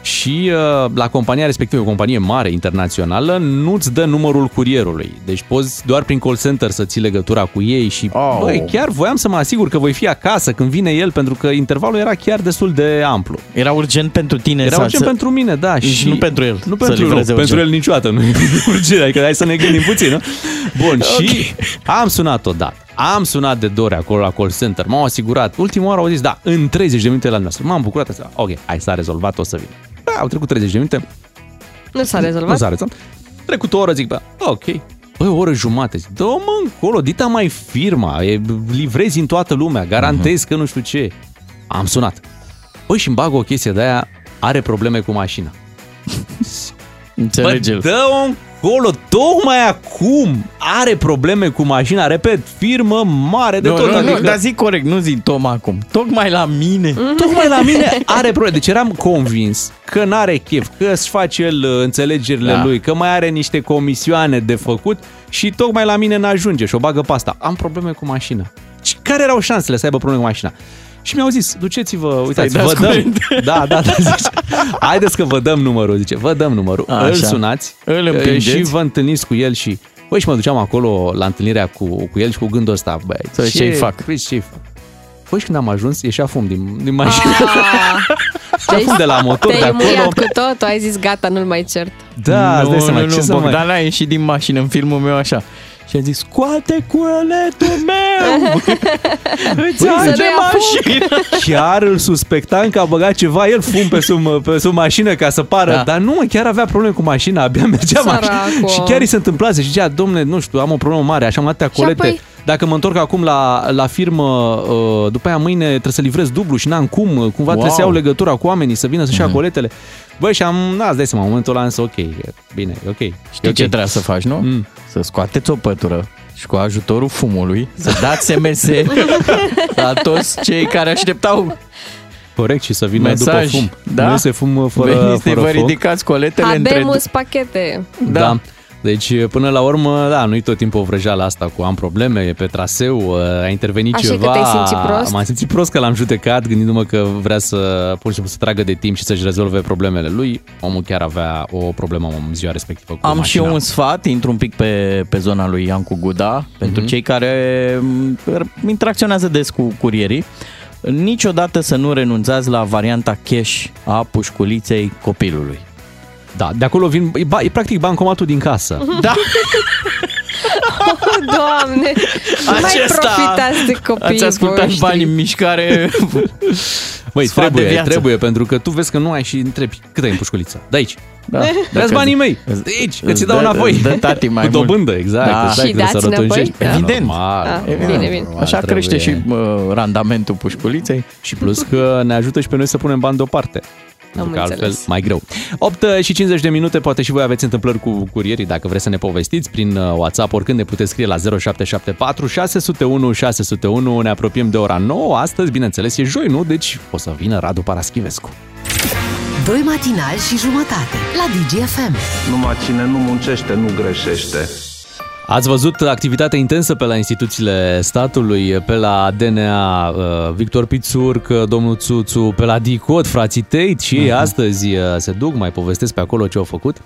și uh, la compania respectivă, o companie mare, internațională, nu-ți dă numărul curierului. Deci poți doar prin call center să ții legătura cu ei și, Oh. oh. băi, chiar voiam să mă asigur că voi fi acasă când vine el, pentru că intervalul era chiar destul de amplu. Era urgent pentru tine Era să... urgent să... pentru mine, da. Și Și nu pentru el, Nu să pentru, nu, livreze pentru urgent. el niciodată. Nu e urgent, adică hai să ne gândim puțin, nu? Bun, și am sunat odată. Am sunat de dore acolo la call center, m-au asigurat. Ultima oară au zis, da, în 30 de minute la noastră. M-am bucurat, asta. ok, hai s-a rezolvat, o să vin. Da, au trecut 30 de minute, Nu s-a rezolvat? nu s-a rezolvat. Trecut o oră, zic, bă, ok. Băi, o oră jumate. Zic, dă mă încolo, dita mai firma, e, livrezi în toată lumea, garantez că nu știu ce. Am sunat. Băi, și-mi bag o chestie de aia, are probleme cu mașina. Înțelege Bă, dă-o încolo, tocmai acum are probleme cu mașina, repet, firmă mare de Nu, tot. nu, adică, nu, dar zic corect, nu zic Tom acum. Tocmai la mine. Tocmai la mine are probleme. Deci eram convins că n-are chef, că își face el uh, înțelegerile Da. lui, că mai are niște comisioane de făcut și tocmai la mine n-ajunge și o bagă pe asta. Am probleme cu mașina. Și care erau șansele să aibă probleme cu mașina? Și mi-au zis, duceți-vă, uitați, dați vă dăm. curent. Da, da, da, zice. Haideți că vă dăm numărul, zice, vă dăm numărul. Așa. Îl sunați Îl uh, împingeți. și vă întâlniți cu el și Băi, și mă duceam acolo la întâlnirea cu, cu el și cu gândul ăsta, băi, Să vezi ce-i fac. Păi, ce fac? Păi și când am ajuns, ieșea fum din, din mașină. Ah, fum de la motor de Te-ai acolo. muiat cu totul, ai zis gata, nu-l mai cert. Da, îți nu, dai seama, nu, ce nu, să mai... Bogdan a ieșit din mașină în filmul meu așa. Și a zis, scoate culetul meu! Îți Păi, arde să nu ia mașina! Chiar îl suspectam că a băgat ceva el fum pe sub, pe sub mașină ca să pară, Da. da. dar nu, mă, chiar avea probleme cu mașina, abia mergea Săracul. mașina. Și chiar îi se întâmplase și zicea, domne, nu știu, am o problemă mare, așa am atâtea Și colete. apoi? Dacă mă întorc acum la, la firmă, uh, după aia mâine trebuie să livrez dublu și n-am cum, cumva wow. trebuie să iau legătura cu oamenii, să vină să-și ia coletele. Băi, și am, na, îți dai seama, în momentul ăla am zis, ok, e bine, e ok. Știi e ok. ce trebuie să faci, nu? Mm. Să scoateți o pătură și cu ajutorul fumului să dați SMS la toți cei care așteptau Corect, și să vină mesaj. după fum. Da? Nu este fum fără, Veniți, fără vă foc. ridicați coletele între... Habemus pachete. Da. da. Deci, până la urmă, da, nu-i tot timpul o vrăjeală asta cu am probleme, e pe traseu, a intervenit Așa că ceva. te-ai simțit prost? M-am simțit prost că l-am judecat, gândindu-mă că vrea să, pur și simplu, să tragă de timp și să-și rezolve problemele lui. Omul chiar avea o problemă în ziua respectivă cu Am mașina. și eu un sfat, intru un pic pe, pe zona lui Iancu Guda, pentru Mhm. cei care m, interacționează des cu curierii. Niciodată să nu renunțați la varianta cash a pușculiței copilului. Da, de acolo vin, e, ba, e practic bancomatul din casă. Da, Oh, Doamne! Nu mai profitați de copii ați ascultat voștri. bani în mișcare. Băi, Sfat de trebuie, viață. trebuie, pentru că tu vezi că nu ai și întrebi cât ai în pușculiță. De aici. Da. Dați banii mei. De aici, că ți dau Dă- înapoi. dă tati mai Cu mult. dobândă, exact. Da. exact Și trebuie dați să rotunjești. înapoi? Da. Evident. Normal, Ah, normal, bine, bine. normal, Așa trebuie. crește și uh, randamentul pușculiței. Și plus că ne ajută și pe noi să punem bani deoparte. Pentru că altfel înțeles. mai greu. 8 și 50 de minute, poate și voi aveți întâmplări cu curierii, dacă vreți să ne povestiți prin uh, WhatsApp, oricând ne puteți scrie la 0774 601 601. Ne apropiem de ora 9. Astăzi, bineînțeles, e joi, nu? Deci o să vină Radu Paraschivescu. Doi matinali și jumătate la DGFM. Numai cine nu muncește, nu greșește. Ați văzut activitatea intensă pe la instituțiile statului, pe la DNA, uh, Victor Pițurc, domnul Țuțu, pe la DICOT, frații Tate și ei Mhm. astăzi uh, se duc, mai povestesc pe acolo ce au făcut.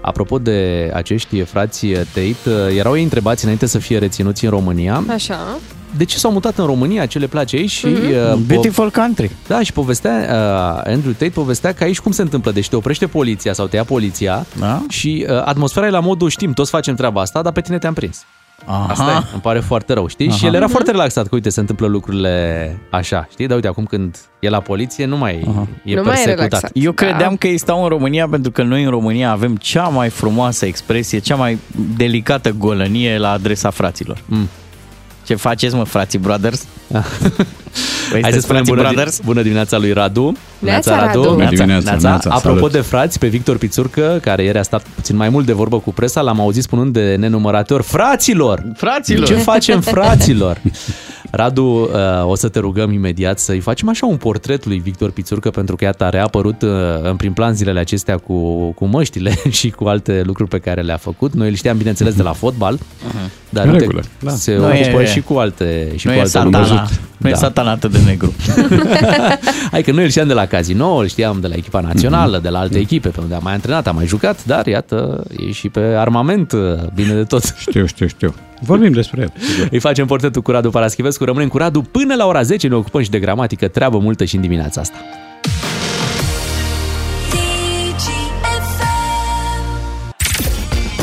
Apropo de acești frați Tate, uh, erau ei întrebați înainte să fie reținuți în România Așa. De ce s-au mutat în România, ce le place aici și... Mhm. uh, po- Beautiful country. Da, și povestea, uh, Andrew Tate povestea că aici cum se întâmplă, deci te oprește poliția sau te ia poliția da? și uh, atmosfera e la modul, știm, toți facem treaba asta, dar pe tine te-am prins. Aha. Asta e, îmi pare foarte rău, știi? Aha. Și el era Mhm. foarte relaxat că, uite, se întâmplă lucrurile așa, știi? Dar uite, acum când e la poliție, nu mai e Nu persecutat. Eu credeam că ei stau în România pentru că noi în România avem cea mai frumoasă expresie, cea mai delicată golănie la adresa fraților. Mm. Ce faceți, mă, frații brothers? Păi Hai să sunteți spunem frații bună, brothers? di- bună dimineața lui Radu. Neața, Radu. Bună dimineața, neața, Apropo salut. de frați, pe Victor Pițurcă, care ieri a stat puțin mai mult de vorbă cu presa, l-am auzit spunând de nenumărate ori, fraților! Fraților! Ce facem, fraților? Radu, uh, o să te rugăm imediat să-i facem așa un portret lui Victor Pițurcă, pentru că iată a reapărut uh, în prim plan zilele acestea cu, cu măștile și cu alte lucruri pe care le-a făcut. Noi îl știam, bineînțeles, de la fotbal, dar În uite, regulă, da. se Nu ocupă e- și cu alte, și nu cu e alte satana, lucruri. nu e satana atât de negru. Hai că noi îl știam de la Casino, îl știam de la echipa națională, de la alte echipe pe unde a mai antrenat, a mai jucat, dar iată, e și pe armament bine de tot. Știu, știu, știu. Vorbim despre el. sigur. Îi facem portretul cu Radu Paraschivescu, rămânem cu Radu până la ora 10, ne ocupăm și de gramatică, treabă multă și în dimineața asta.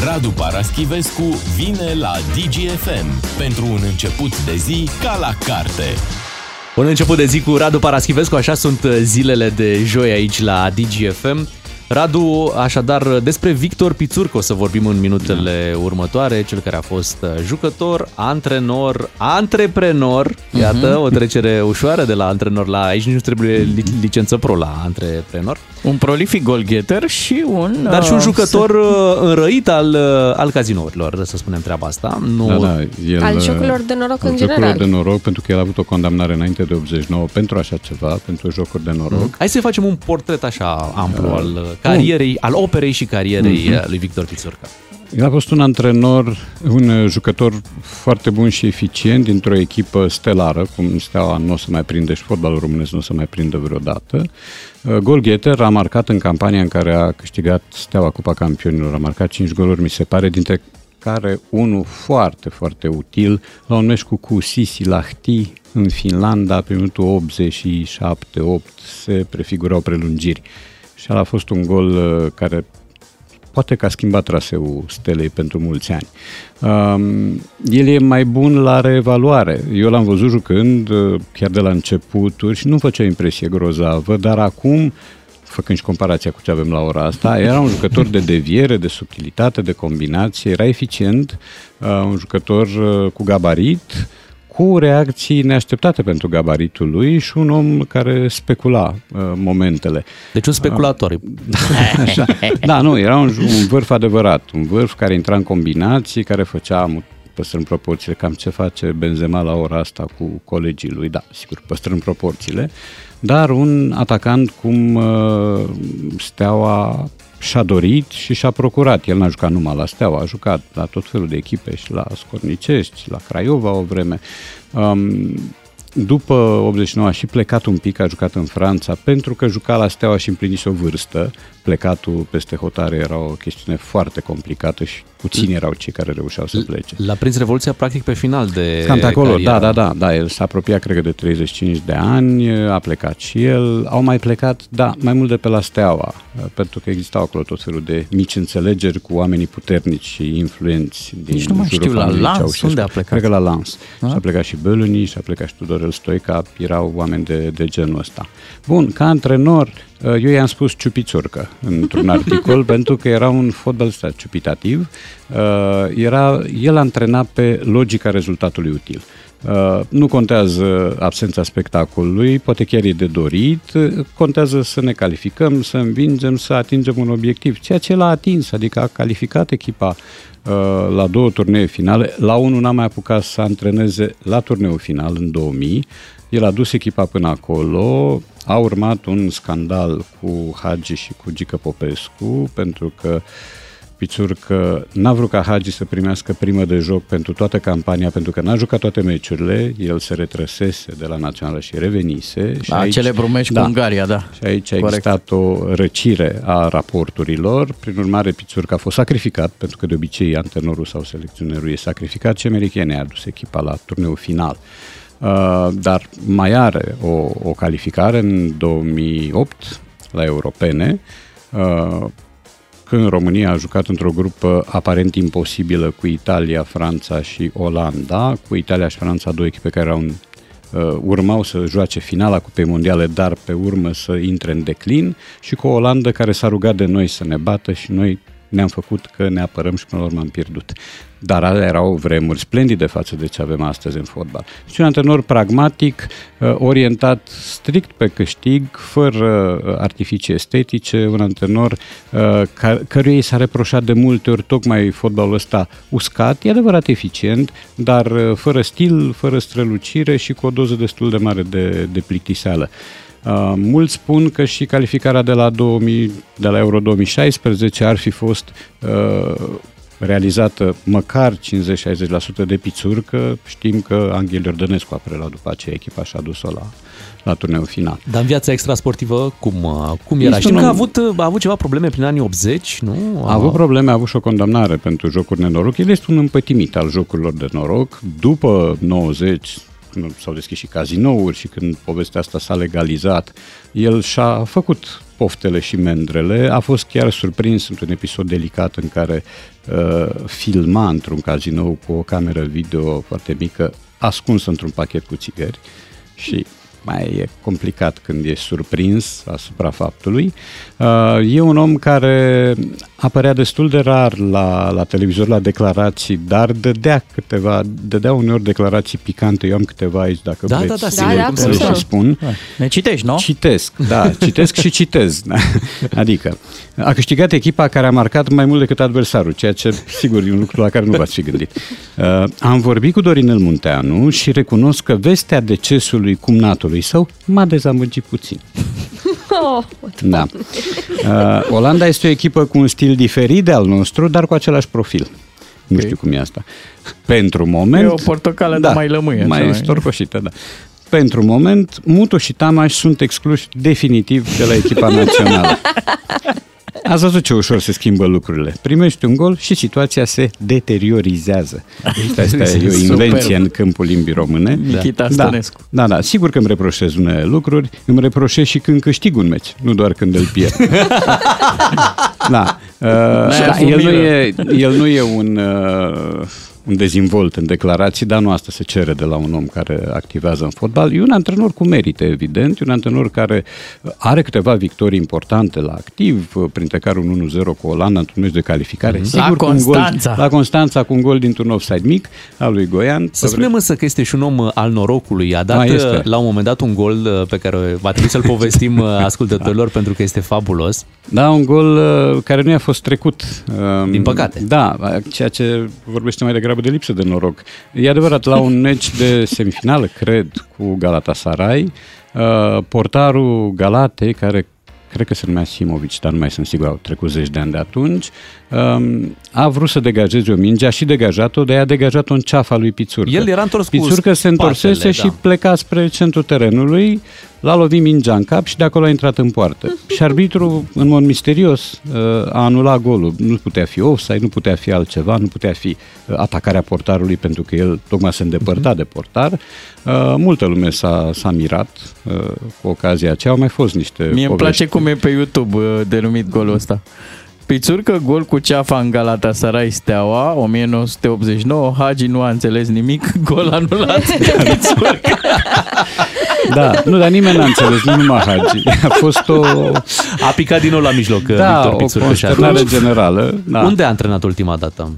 Radu Paraschivescu vine la DGFM pentru un început de zi ca la carte. Un început de zi cu Radu Paraschivescu, așa sunt zilele de joi aici la DGFM. Radu, așadar, despre Victor Pițurcă o să vorbim în minutele următoare, cel care a fost uh, jucător, antrenor, antreprenor, iată, o trecere ușoară de la antrenor la, aici nu trebuie li- licență pro la antreprenor. Un prolific goalgetter și un... Dar și un uh, jucător uh, înrăit al, uh, al cazinourilor, să spunem treaba asta. Nu... Da, da, el, Al jocurilor de noroc al în jocurilor general. de noroc, pentru că el a avut o condamnare înainte de 89 pentru așa ceva, pentru jocuri de noroc. Hai să facem un portret așa amplu Da. al uh, carierei, al operei și carierei Mhm. uh, lui Victor Pițurcă. El a fost un antrenor, un uh, jucător foarte bun și eficient dintr-o echipă stelară, cum Steaua nu o să mai prinde și fotbalul românesc nu o să mai prindă vreodată. Uh, Golgheter a marcat în campania în care a câștigat Steaua Cupa Campionilor, a marcat 5 goluri, mi se pare, dintre care unul foarte, foarte util la un meci cu, cu Sisi Lahti în Finlanda, pe minutul 87-8 se prefigurau prelungiri. Și ăla a fost un gol uh, care poate că a schimbat traseul stelei pentru mulți ani. Um, el e mai bun la reevaluare. Eu l-am văzut jucând uh, chiar de la începuturi și nu făcea impresie grozavă, dar acum, făcând și comparația cu ce avem la ora asta, era un jucător de deviere, de subtilitate, de combinație, era eficient, uh, un jucător uh, cu gabarit, cu reacții neașteptate pentru gabaritul lui și un om care specula uh, momentele. Deci un speculator. Așa. Da, nu, era un, un vârf adevărat, un vârf care intra în combinații, care făcea păstrând proporțiile, cam ce face Benzema la ora asta cu colegii lui, da, sigur, păstrând proporțiile, dar un atacant cum uh, Steaua și-a dorit și și-a procurat. El n-a jucat numai la Steaua, a jucat la tot felul de echipe și la Scornicești, la Craiova o vreme. Um, după 89 a și plecat un pic, a jucat în Franța, pentru că juca la Steaua și împlinise o vârstă. Plecatul peste hotare era o chestiune foarte complicată și puțini erau cei care reușeau să plece. L-a prins Revoluția practic pe final de Cam pe acolo, carieră. da, da, da, da, el s-a apropiat, cred că, de 35 de ani, a plecat și el, au mai plecat, da, mai mult de pe la Steaua, pentru că existau acolo tot felul de mici înțelegeri cu oamenii puternici și influenți din Nici nu mai jurul știu, la familiei Lens, Ceaușescu. unde a plecat? Cred că la Lans. A? Și a plecat și Băluni, și a plecat și Tudorel Stoica, erau oameni de, de genul ăsta. Bun, ca antrenor, eu i-am spus ciupițurcă într-un articol, pentru că era un fotbalista ciupitativ. Era, el antrena pe logica rezultatului util. Uh, nu contează absența spectacolului, poate chiar e de dorit, uh, contează să ne calificăm, să învingem, să atingem un obiectiv, ceea ce l-a atins, adică a calificat echipa uh, la două turnee finale, la unul n-a mai apucat să antreneze la turneul final în 2000, el a dus echipa până acolo, a urmat un scandal cu Hagi și cu Gică Popescu, pentru că Pițurcă n-a vrut ca Hagi să primească primă de joc pentru toată campania, pentru că n-a jucat toate meciurile, el se retrăsese de la Națională și revenise. Și La aici, cele meci cu Ungaria, da. Și aici a Corect. existat o răcire a raporturilor, prin urmare Pițurcă a fost sacrificat, pentru că de obicei antenorul sau selecționerul e sacrificat și americanii a adus echipa la turneul final. Uh, dar mai are o, o calificare în 2008 la europene, uh, când România a jucat într-o grupă aparent imposibilă cu Italia, Franța și Olanda, cu Italia și Franța două echipe care au uh, urmau să joace finala Cupei Mondiale, dar pe urmă să intre în declin. Și cu o Olandă care s-a rugat de noi să ne bată și noi ne-am făcut că ne apărăm și până la urmă am pierdut. Dar alea erau vremuri splendide față de ce avem astăzi în fotbal. Și un antrenor pragmatic, uh, orientat strict pe câștig, fără uh, artificii estetice, un antrenor uh, ca- căruia i s-a reproșat de multe ori tocmai fotbalul ăsta uscat, e adevărat eficient, dar uh, fără stil, fără strălucire și cu o doză destul de mare de, de plictiseală. Uh, mulți spun că și calificarea de la, 2000, de la Euro 2016 ar fi fost uh, realizată măcar 50-60% de pițuri, că știm că Anghel Iordănescu a preluat după aceea echipa și a dus-o la, la turneul final. Dar în viața extrasportivă, cum, uh, cum era? Este Știm un că a om- avut, uh, a avut ceva probleme prin anii 80, nu? A avut probleme, a avut și o condamnare pentru jocuri nenoroc. El este un împătimit al jocurilor de noroc. După 90 când s-au deschis și cazinouri și când povestea asta s-a legalizat, el și-a făcut poftele și mendrele. A fost chiar surprins într-un episod delicat în care uh, filma într-un cazinou cu o cameră video foarte mică, ascunsă într-un pachet cu țigări și mai e complicat când ești surprins asupra faptului. Uh, E un om care apărea destul de rar la, la televizor, la declarații, dar dădea câteva, dădea uneori declarații picante. Eu am câteva aici, dacă Da, vreți da, da, să sigur, le- cum să să le nu. și spun. Ne citești, nu? Citesc, da, citesc și citez. Da. Adică, a câștigat echipa care a marcat mai mult decât adversarul, ceea ce, sigur, e un lucru la care nu v-ați fi gândit. Uh, am vorbit cu Dorinel Munteanu și recunosc că vestea decesului cumnatului său m-a dezamăgit puțin. Oh, Da. Uh, Olanda este o echipă cu un stil diferit de al nostru, dar cu același profil. Nu știu cum e asta. Pentru moment... E o portocală, dar mai lămâie, așa, Mai mai- storcoșită, da. Pentru moment, Muto și Tamaș sunt excluși definitiv de la echipa națională. Ați văzut ce ușor se schimbă lucrurile. Primești un gol și situația se deteriorizează. Asta e o Superb. invenție în câmpul limbii române. Nikita da. Stănescu. Da, da, sigur că îmi reproșez unele lucruri, îmi reproșez și când câștig un meci, nu doar când îl pierd. da, uh, da avut el, nu milă. e, el nu e un, uh, un dezvolt în declarații, dar nu asta se cere de la un om care activează în fotbal. E un antrenor cu merite, evident, e un antrenor care are câteva victorii importante la activ, uh, printre care un 1-0 cu Olanda într-un meci de calificare. Mhm. Sigur, La cu un gol, Constanța. la Constanța cu un gol dintr-un offside mic al lui Goian. Să spunem însă că este și un om uh, al norocului. A dat Da, este. uh, la un moment dat un gol uh, pe care va trebui să-l povestim uh, ascultătorilor pentru că este fabulos. Da, un gol uh, care nu i-a fost trecut. Uh, Din păcate. Da, ceea ce vorbește mai degrabă de lipsă de noroc. E adevărat, la un meci de semifinală, cred, cu Galatasaray, uh, portarul Galatei, care cred că se numea Simovic, dar nu mai sunt sigur, au trecut zeci de ani de atunci, um, a vrut să degajeze o minge, a și degajat-o, de a degajat-o în ceafa lui Pițurcă. El era întors cu Pițurcă se întorsese spatele, și da. pleca spre centrul terenului, l-a lovit mingea în cap și de acolo a intrat în poartă. Și arbitrul, în mod misterios, uh, a anulat golul. Nu putea fi offside, nu putea fi altceva, nu putea fi uh, atacarea portarului pentru că el tocmai se îndepărta de portar. Uh, Multă lume s-a, s-a mirat uh, cu ocazia aceea. Au mai fost niște Mie îmi povești. place cum e pe YouTube uh, denumit golul ăsta. Pițurcă, gol cu ceafa în Galatasaray Steaua, 1989, Hagi nu a înțeles nimic, gol anulat de Pițurcă. Da, nu, dar nimeni n-a înțeles, nu numai Hagi. A fost o... A picat din nou la mijloc uh, Da, Victor o Pițurcă și consternare atunci- generală. Da. Unde a antrenat ultima dată?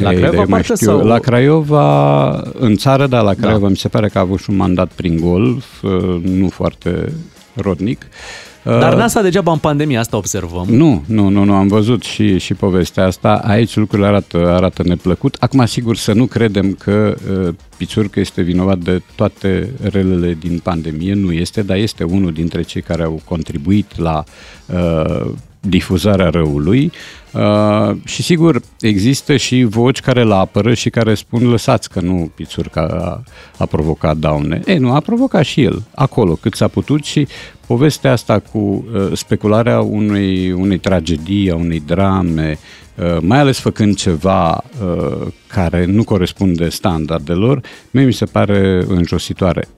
La Ei, Craiova, de- mai parcă, știu, sau- La Craiova, în țară, da, la Craiova, mi se pare că a avut și un mandat prin golf, uh, nu foarte rodnic. Dar Uh, n-a stat degeaba în pandemie, asta observăm. nu, nu, nu, nu, am văzut și, și povestea asta. Aici lucrurile arată, arată neplăcut. Acum, sigur, să nu credem că uh, Pițurcă este vinovat de toate relele din pandemie. Nu este, dar este unul dintre cei care au contribuit la uh, difuzarea răului uh, și sigur există și voci care îl apără și care spun lăsați că nu Pițurca a, a provocat daune. E, nu, a provocat și el acolo cât s-a putut și povestea asta cu uh, specularea unei, unei tragedii, a unei drame, uh, mai ales făcând ceva uh, care nu corespunde standardelor, mie mi se pare înjositoare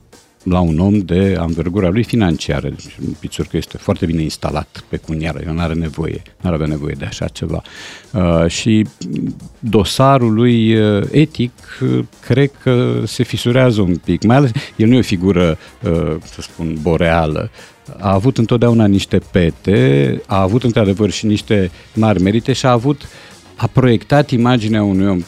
la un om de anvergura lui financiară. Deci, Pițurcă este foarte bine instalat pe cuniară, el nu are nevoie, nu are avea nevoie de așa ceva. Uh, și dosarul lui uh, etic, uh, cred că se fisurează un pic, mai ales, el nu e o figură, uh, să spun, boreală, a avut întotdeauna niște pete, a avut într-adevăr și niște mari merite și a avut, a proiectat imaginea unui om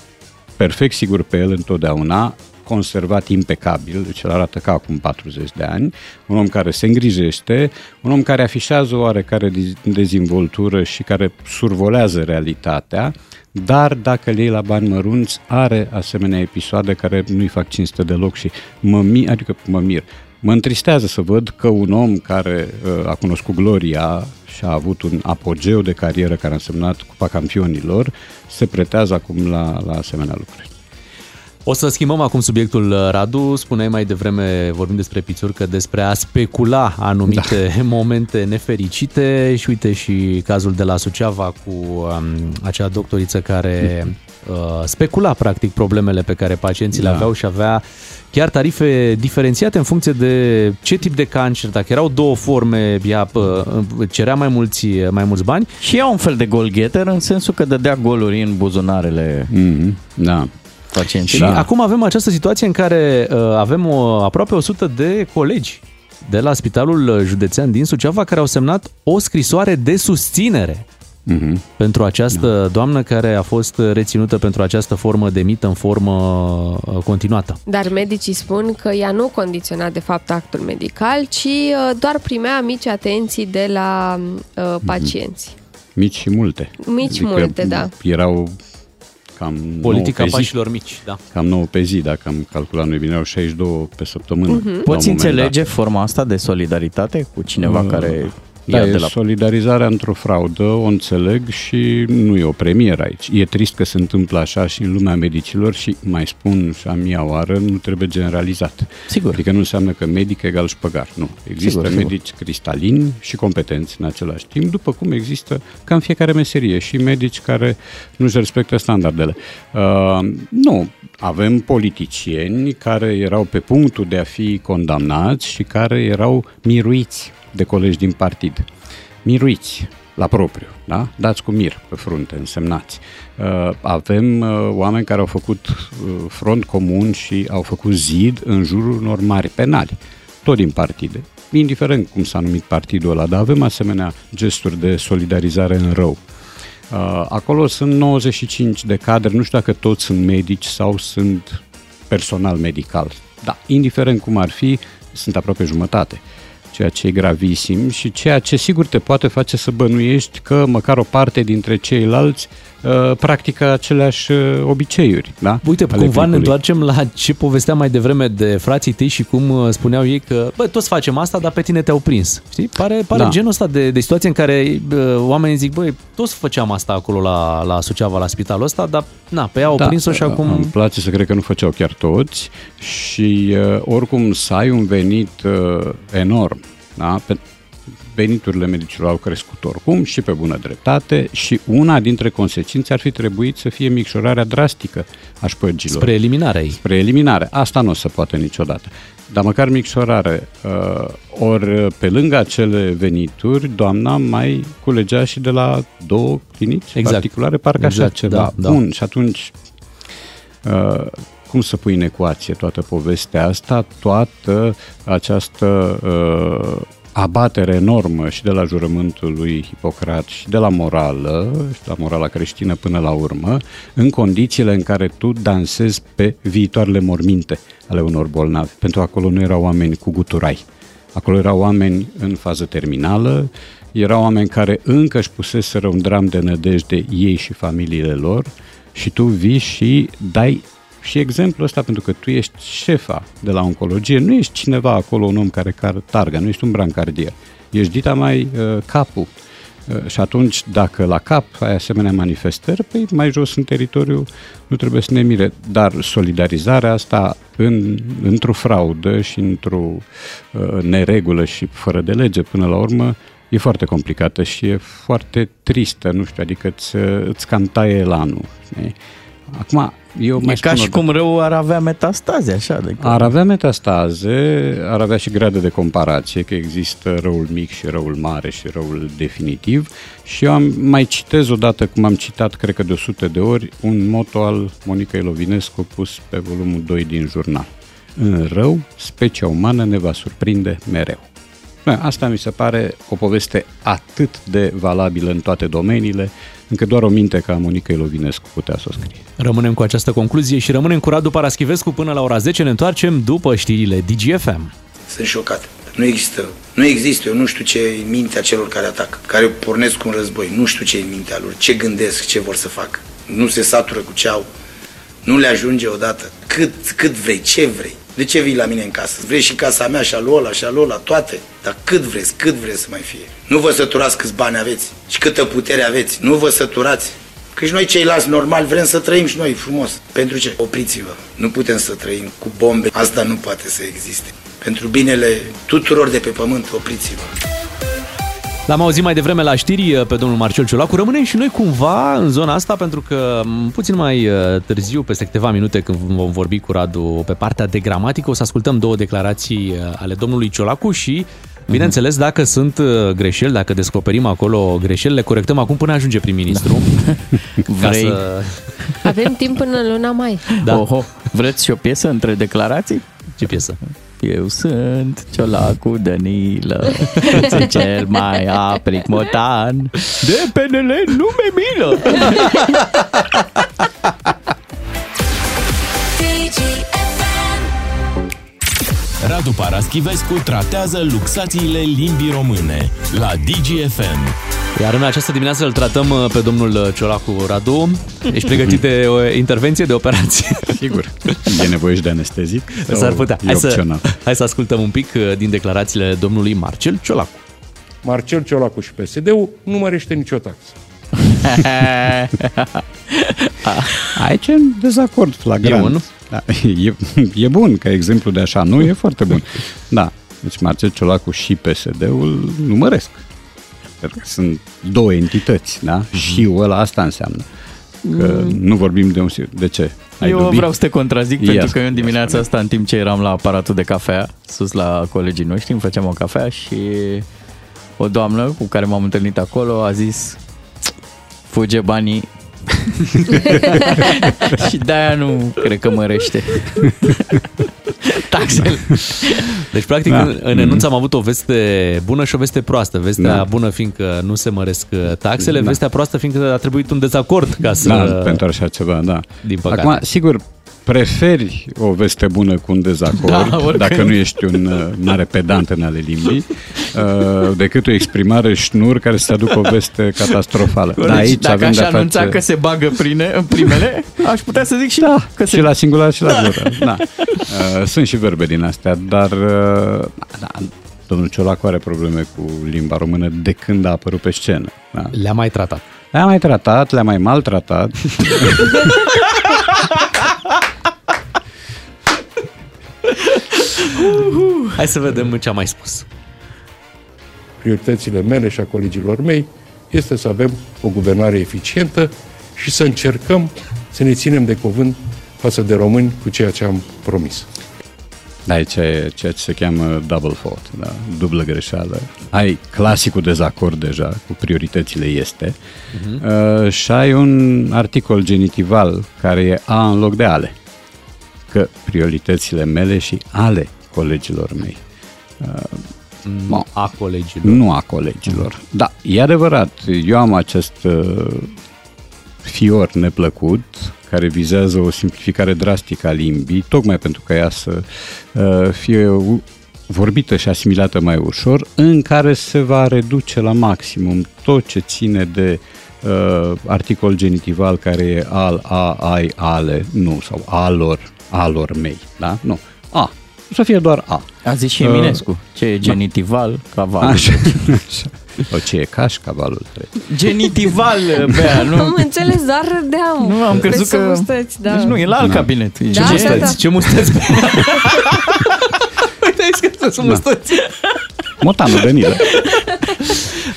perfect sigur pe el întotdeauna, conservat impecabil, deci el arată ca acum 40 de ani, un om care se îngrijește, un om care afișează o oarecare dezvoltură și care survolează realitatea, dar dacă le iei la bani mărunți, are asemenea episoade care nu-i fac cinste deloc și mă mir, adică mă mir, Mă întristează să văd că un om care uh, a cunoscut gloria și a avut un apogeu de carieră care a însemnat Cupa Campionilor, se pretează acum la, la asemenea lucruri. O să schimbăm acum subiectul, uh, Radu. Spuneai mai devreme, vorbim despre pițurcă, despre a specula anumite da. momente nefericite și uite și cazul de la Suceava cu um, acea doctoriță care uh, specula practic problemele pe care pacienții da. le aveau și avea chiar tarife diferențiate în funcție de ce tip de cancer, dacă erau două forme, ea uh, cerea mai mulți, mai mulți bani. Și ea un fel de golgheter în sensul că dădea goluri în buzunarele mm-hmm. da pacienți. Și da. acum avem această situație în care uh, avem o, aproape 100 de colegi de la Spitalul Județean din Suceava care au semnat o scrisoare de susținere mm-hmm. pentru această da. doamnă care a fost reținută pentru această formă de mită în formă uh, continuată. Dar medicii spun că ea nu condiționa de fapt actul medical, ci uh, doar primea mici atenții de la uh, pacienți. Mici și multe. Mici adică multe, da. Erau cam Politica pașilor mici, da. Cam 9 pe zi, dacă am calculat noi bine, au 62 pe săptămână. Uh-huh. Poți înțelege dat. forma asta de solidaritate cu cineva uh, care da, e de la... solidarizarea într-o fraudă, o înțeleg și nu e o premieră aici. E trist că se întâmplă așa și în lumea medicilor și mai spun și a mia oară, nu trebuie generalizat. Sigur. Adică nu înseamnă că medic egal șpăgar, nu. Există sigur, medici sigur. cristalini și competenți în același timp, după cum există ca în fiecare meserie și medici care nu-și respectă standardele. Uh, nu, avem politicieni care erau pe punctul de a fi condamnați și care erau miruiți de colegi din partid. Miruiți la propriu, da? Dați cu mir pe frunte, însemnați. Uh, avem uh, oameni care au făcut uh, front comun și au făcut zid în jurul unor mari penali, tot din partide. Indiferent cum s-a numit partidul ăla, dar avem asemenea gesturi de solidarizare în rău. Acolo sunt 95 de cadre, nu știu dacă toți sunt medici sau sunt personal medical. Da, indiferent cum ar fi, sunt aproape jumătate ceea ce e gravisim și ceea ce sigur te poate face să bănuiești că măcar o parte dintre ceilalți uh, practică aceleași uh, obiceiuri. Da? Uite, Ale cumva ne întoarcem la ce povesteam mai devreme de frații tăi și cum uh, spuneau ei că, bă, toți facem asta, dar pe tine te-au prins. Știi? Pare, pare da. genul ăsta de, de situație în care uh, oamenii zic, băi, toți făceam asta acolo la, la Suceava, la spitalul ăsta, dar na, pe ea au da, prins-o și acum... Îmi place să cred că nu făceau chiar toți și uh, oricum să ai un venit uh, enorm da? Pe veniturile medicilor au crescut oricum și pe bună dreptate și una dintre consecințe ar fi trebuit să fie micșorarea drastică a șpăgilor. Spre eliminare ei. Spre eliminare. Asta nu o să poate niciodată. Dar măcar micșorare. Uh, ori pe lângă acele venituri, doamna mai culegea și de la două clinici exact. particulare, parcă exact, așa ceva. Da, da. Bun, și atunci uh, cum să pui în ecuație toată povestea asta, toată această uh, abatere enormă și de la jurământul lui Hipocrat și de la morală, și de la morala creștină până la urmă, în condițiile în care tu dansezi pe viitoarele morminte ale unor bolnavi. Pentru acolo nu erau oameni cu guturai. Acolo erau oameni în fază terminală, erau oameni care încă își puseseră un dram de nădejde ei și familiile lor și tu vii și dai și exemplul ăsta, pentru că tu ești șefa de la oncologie, nu ești cineva acolo, un om care car targa, nu ești un brancardier. Ești dita mai uh, capul Uh, Și atunci, dacă la cap ai asemenea manifestări, păi mai jos în teritoriu nu trebuie să ne mire. Dar solidarizarea asta în, într-o fraudă și într-o uh, neregulă și fără de lege până la urmă e foarte complicată și e foarte tristă, nu știu, adică îți, îți cam taie elanul. știi? Acum, eu mai E ca spun și o- cum rău ar avea metastaze, așa. De ar avea metastaze, ar avea și grade de comparație, că există răul mic și răul mare și răul definitiv. Și eu am, mai citez odată, cum am citat, cred că de 100 de ori, un moto al Monica Ilovinescu pus pe volumul 2 din jurnal. În rău, specia umană ne va surprinde mereu. Da, Asta mi se pare o poveste atât de valabilă în toate domeniile, încât doar o minte ca Monica Ilovinescu putea să o scrie. Rămânem cu această concluzie și rămânem cu Radu Paraschivescu până la ora 10. Ne întoarcem după știrile DGFM. Sunt șocat. Nu există. Nu există. Eu nu știu ce e în mintea celor care atacă, care pornesc un război. Nu știu ce e în mintea lor, ce gândesc, ce vor să facă. Nu se satură cu ce au. Nu le ajunge odată. Cât, cât vrei, ce vrei. De ce vii la mine în casă? Vrei și casa mea și a lui ăla și a lui ăla, toate. Dar cât vreți, cât vreți să mai fie. Nu vă săturați câți bani aveți și câtă putere aveți. Nu vă săturați. Că și noi ceilalți normal vrem să trăim și noi frumos. Pentru ce? Opriți-vă. Nu putem să trăim cu bombe. Asta nu poate să existe. Pentru binele tuturor de pe pământ, opriți-vă. L-am auzit mai devreme la știri uh, pe domnul Marcel Ciolacu. Rămânem și noi cumva în zona asta pentru că m, puțin mai uh, târziu, peste câteva minute când vom vorbi cu Radu pe partea de gramatică, o să ascultăm două declarații uh, ale domnului Ciolacu și Bineînțeles, dacă sunt uh, greșeli, dacă descoperim acolo greșeli, le corectăm acum până ajunge prim-ministru. Da. Vrei? Avem timp până în luna mai. Da. Oho, vreți și o piesă între declarații? Ce piesă? Eu sunt Ciolacu Danilă, sunt cel mai apric motan de PNL nume milă. Radu Paraschivescu tratează luxațiile limbii române la DGFM. Iar în această dimineață îl tratăm uh, pe domnul uh, Ciolacu Radu. Ești pregătit de o intervenție, de operație? Sigur. E nevoie și de anestezic? S-ar Sau putea. E Hai să, opțional. hai să ascultăm un pic uh, din declarațiile domnului Marcel Ciolacu. Marcel Ciolacu și PSD-ul nu mărește nicio taxă. Aici e un dezacord flagrant. E bun? Da, e, e bun ca exemplu de așa, nu? E foarte bun. Da, deci Marcel Ciolacu și PSD-ul număresc. Pentru că sunt două entități, da? Și ăla asta înseamnă. Că Mm. nu vorbim de un... si- De ce? Ai eu dubii? vreau să te contrazic Ia pentru că eu în spune, dimineața asta, în timp ce eram la aparatul de cafea, sus la colegii noștri, îmi făceam o cafea și o doamnă cu care m-am întâlnit acolo a zis fuge banii și de-aia nu cred că mărește taxele. Deci, practic, Da. da. în enunț am avut o veste bună și o veste proastă. Vestea Da. bună fiindcă nu se măresc uh, taxele, Da. vestea proastă fiindcă a trebuit un dezacord ca să... Da, pentru așa ceva, da. Din păcate. Acum, sigur, preferi o veste bună cu un dezacord, Da, da, oricând. dacă nu ești un uh, mare pedant în ale limbii, uh, decât o exprimare șnur care să aducă o veste catastrofală. Deci, Dar aici dacă avem aș de-a anunța face... că se bagă prine, în primele, aș putea să zic și da, că se... Și la singular și la gură. Da. Uh, sunt și verbe din astea, dar uh, da, domnul Ciolacu are probleme cu limba română de când a apărut pe scenă. Da. Le-a mai tratat. Le-a mai tratat, le-a mai maltratat. Hai să vedem ce a mai spus. Prioritățile mele și a colegilor mei este să avem o guvernare eficientă și să încercăm să ne ținem de cuvânt față de români cu ceea ce am promis. Da, aici e ceea ce se cheamă double fault, da? dublă greșeală. Ai clasicul dezacord deja cu prioritățile este Mhm. uh, și ai un articol genitival care e a în loc de ale. Că prioritățile mele și ale colegilor mei. Uh, Nu a colegilor. nu a colegilor. Da, e adevărat. Eu am acest uh, fior neplăcut care vizează o simplificare drastică a limbii, tocmai pentru ca ea să uh, fie u- vorbită și asimilată mai ușor, în care se va reduce la maximum tot ce ține de uh, articol genitival care e al, a, ai, ale, nu, sau alor, alor mei, da? Nu. A. O să fie doar a. A zis și Uh, Eminescu, ce e genitival, caval. Așa, așa. O ce e cașcavalul trece. Genitival, Bea, nu... Am înțeles, doar râdeam. Nu, am crezut Pe că... mustăți, da. Deci nu, e la alt Da. cabinet. E Da, ce da, da. Ce mustăți? Uite, ai scris că sunt Da. mustăți. Motanul Danilă.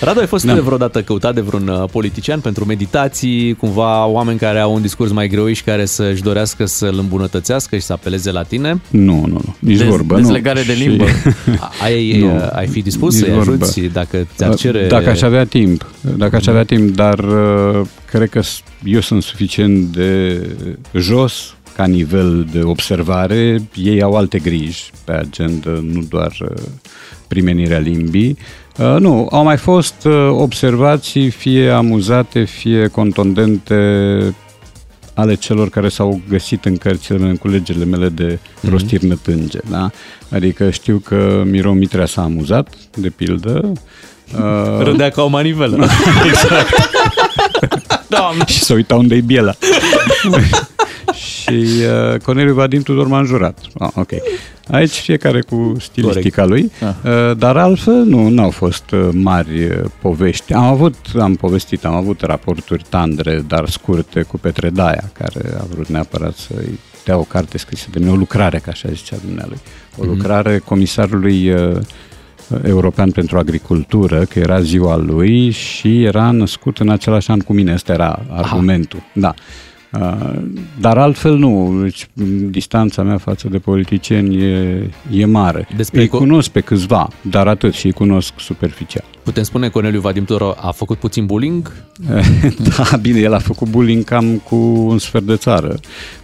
Radu, ai fost da. vreodată căutat de vreun uh, politician pentru meditații, cumva oameni care au un discurs mai greu și care să-și dorească să-l îmbunătățească și să apeleze la tine? Nu, nu, nu. Nici Dez- vorbă. dezlegare nu. de limbă. Ai, Nu. uh, ai fi dispus Nici să-i vorbă. ajuți dacă ți-ar cere... Dacă aș avea timp, dacă aș avea timp, dar uh, cred că s- eu sunt suficient de jos ca nivel de observare, ei au alte griji pe agenda, nu doar uh, primenirea limbii. Uh, nu, au mai fost uh, observații fie amuzate, fie contundente ale celor care s-au găsit în cărțile mele, în culegerile mele de Mhm. rostiri nătânge. Da? Adică știu că Miro Mitrea s-a amuzat, de pildă. Uh, Râdea ca o manivelă. exact. Doamne. și să uita unde e biela. și uh, Corneliu Vadim Tudor m-a înjurat. Ah, ok. Aici fiecare cu stilistica lui, uh, dar altfel nu, n-au fost uh, mari uh, povești. Am avut, am povestit, am avut raporturi tandre, dar scurte cu Petre Daia, care a vrut neapărat să-i dea o carte scrisă de mine, o lucrare, ca așa zicea dumnealui. O Mhm. lucrare comisarului uh, european pentru agricultură, că era ziua lui și era născut în același an cu mine. Ăsta era argumentul. Da. Uh, Dar altfel nu, deci m, distanța mea față de politicieni e, e mare. Despre îi co- cunosc pe câțiva, dar atât și îi cunosc superficial. Putem spune că Corneliu Vadim Tudor a făcut puțin bullying? da, bine, el a făcut bullying cam cu un sfert de țară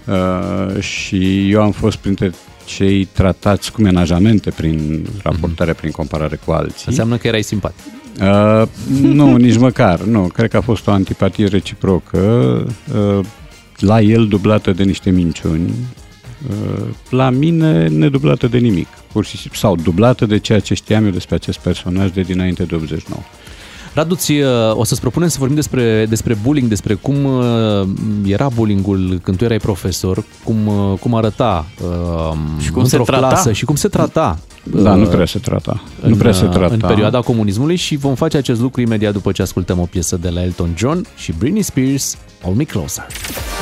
uh, și eu am fost printre cei tratați cu menajamente prin raportare, prin comparare cu alții. Înseamnă că erai simpatic. Uh, nu, nici măcar. Nu, cred că a fost o antipatie reciprocă. Uh, la el dublată de niște minciuni. Uh, la mine nedublată de nimic. Pur și simplu. Sau dublată de ceea ce știam eu despre acest personaj de dinainte de 89. Radu, ți, uh, o să-ți propunem să vorbim despre, despre bullying, despre cum uh, era bullyingul când tu erai profesor, cum, uh, cum arăta uh, Și cum într-o se trata. clasă și cum se trata. Da, nu uh, prea se trata. În, nu prea se uh, trata. În perioada comunismului și vom face acest lucru imediat după ce ascultăm o piesă de la Elton John și Britney Spears, Hold Me Closer.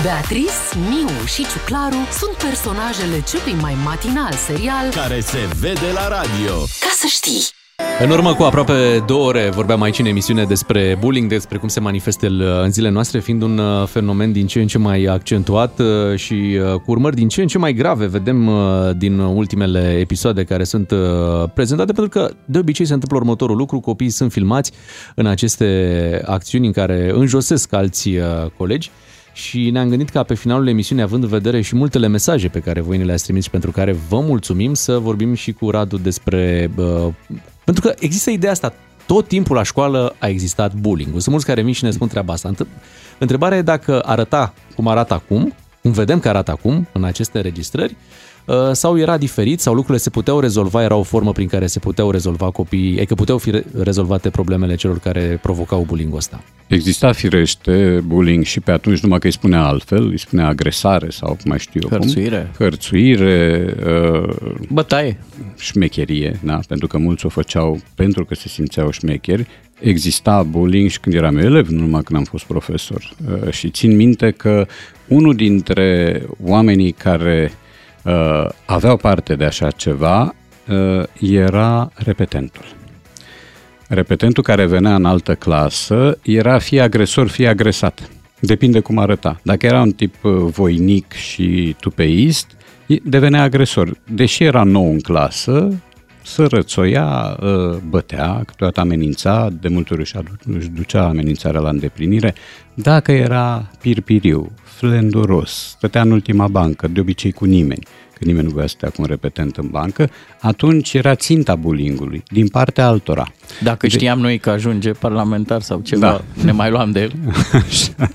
Beatrice, Miu și Ciuclaru sunt personajele celui mai matinal serial Care se vede la radio. Ca să știi. În urmă cu aproape două ore vorbeam aici în emisiune despre bullying, despre cum se manifestă el uh, în zilele noastre, fiind un uh, fenomen din ce în ce mai accentuat uh, și uh, cu urmări din ce în ce mai grave. Vedem uh, din ultimele episoade care sunt uh, prezentate, pentru că de obicei se întâmplă următorul lucru, copiii sunt filmați în aceste acțiuni în care înjosesc alți uh, colegi și ne-am gândit ca pe finalul emisiunii, având în vedere și multele mesaje pe care voi ne le-ați trimis și pentru care vă mulțumim, să vorbim și cu Radu despre... Uh, pentru că există ideea asta, tot timpul la școală a existat bullying. Sunt mulți care vin și ne spun treaba asta. Între- Întrebarea e dacă arăta cum arată acum, cum vedem că arată acum în aceste înregistrări, uh, sau era diferit, sau lucrurile se puteau rezolva, era o formă prin care se puteau rezolva copiii, e că puteau fi re- rezolvate problemele celor care provocau bullying-ul ăsta. Exista firește bullying și pe atunci, numai că îi spunea altfel, îi spunea agresare sau cum mai știu eu Hărțuire. cum. Hărțuire. Uh, Bătaie. Șmecherie, da? pentru că mulți o făceau pentru că se simțeau șmecheri. Exista bullying și când eram eu elev, nu numai când am fost profesor. Uh, și țin minte că unul dintre oamenii care uh, aveau parte de așa ceva uh, era repetentul. Repetentul care venea în altă clasă era fie agresor, fie agresat. Depinde cum arăta. Dacă era un tip uh, voinic și tupeist, i- devenea agresor. Deși era nou în clasă, să rățoia, uh, bătea, câteodată amenința, de multe ori își adu- își ducea amenințarea la îndeplinire. Dacă era pirpiriu, flenduros, stătea în ultima bancă, de obicei cu nimeni, că nimeni nu voia să stea cu un repetent în bancă, atunci era ținta bullyingului, din partea altora. Dacă știam noi că ajunge parlamentar sau ceva, Da. ne mai luam de el. Așa.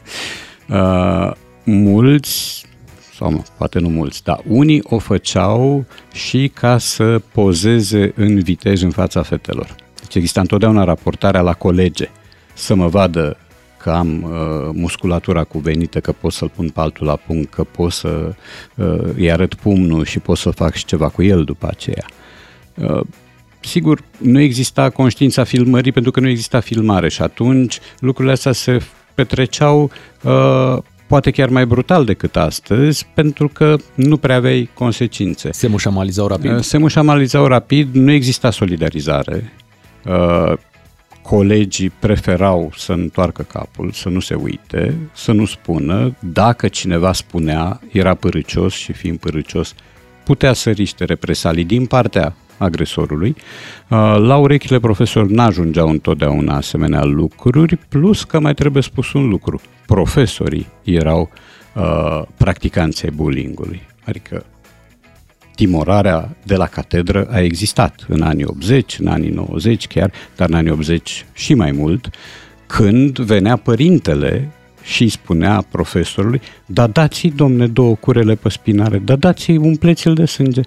Uh, mulți, sau nu, poate nu mulți, dar unii o făceau și ca să pozeze în vitej în fața fetelor. Deci exista întotdeauna raportarea la colege, să mă vadă că am uh, musculatura cuvenită, că pot să-l pun pe altul la punct, că pot să uh, îi arăt pumnul și pot să fac și ceva cu el după aceea. Uh, sigur, nu exista conștiința filmării pentru că nu exista filmare și atunci lucrurile astea se petreceau uh, poate chiar mai brutal decât astăzi, pentru că nu prea aveai consecințe. Se mușamalizau rapid? Uh, Se mușamalizau rapid, nu exista solidarizare. Uh, Colegii preferau să întoarcă capul, să nu se uite, să nu spună. Dacă cineva spunea, era părâcios și fiind părâcios, putea să riște represalii din partea agresorului. Uh, La urechile profesor n-ajungeau întotdeauna asemenea lucruri, plus că mai trebuie spus un lucru. Profesorii erau uh, practicanții bullyingului. Adică timorarea de la catedră a existat în anii 80, în anii 90 chiar, dar în anii 80 și mai mult, când venea părintele și îi spunea profesorului, da dați-i, domne, două curele pe spinare, da dați-i, umpleți-l de sânge.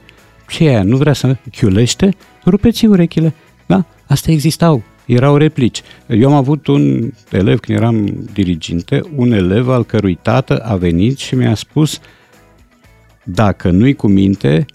Ce e aia? Nu vrea să chiulește? Rupeți urechile. Da? Astea existau. Erau replici. Eu am avut un elev, când eram diriginte, un elev al cărui tată a venit și mi-a spus dacă nu-i cu minte,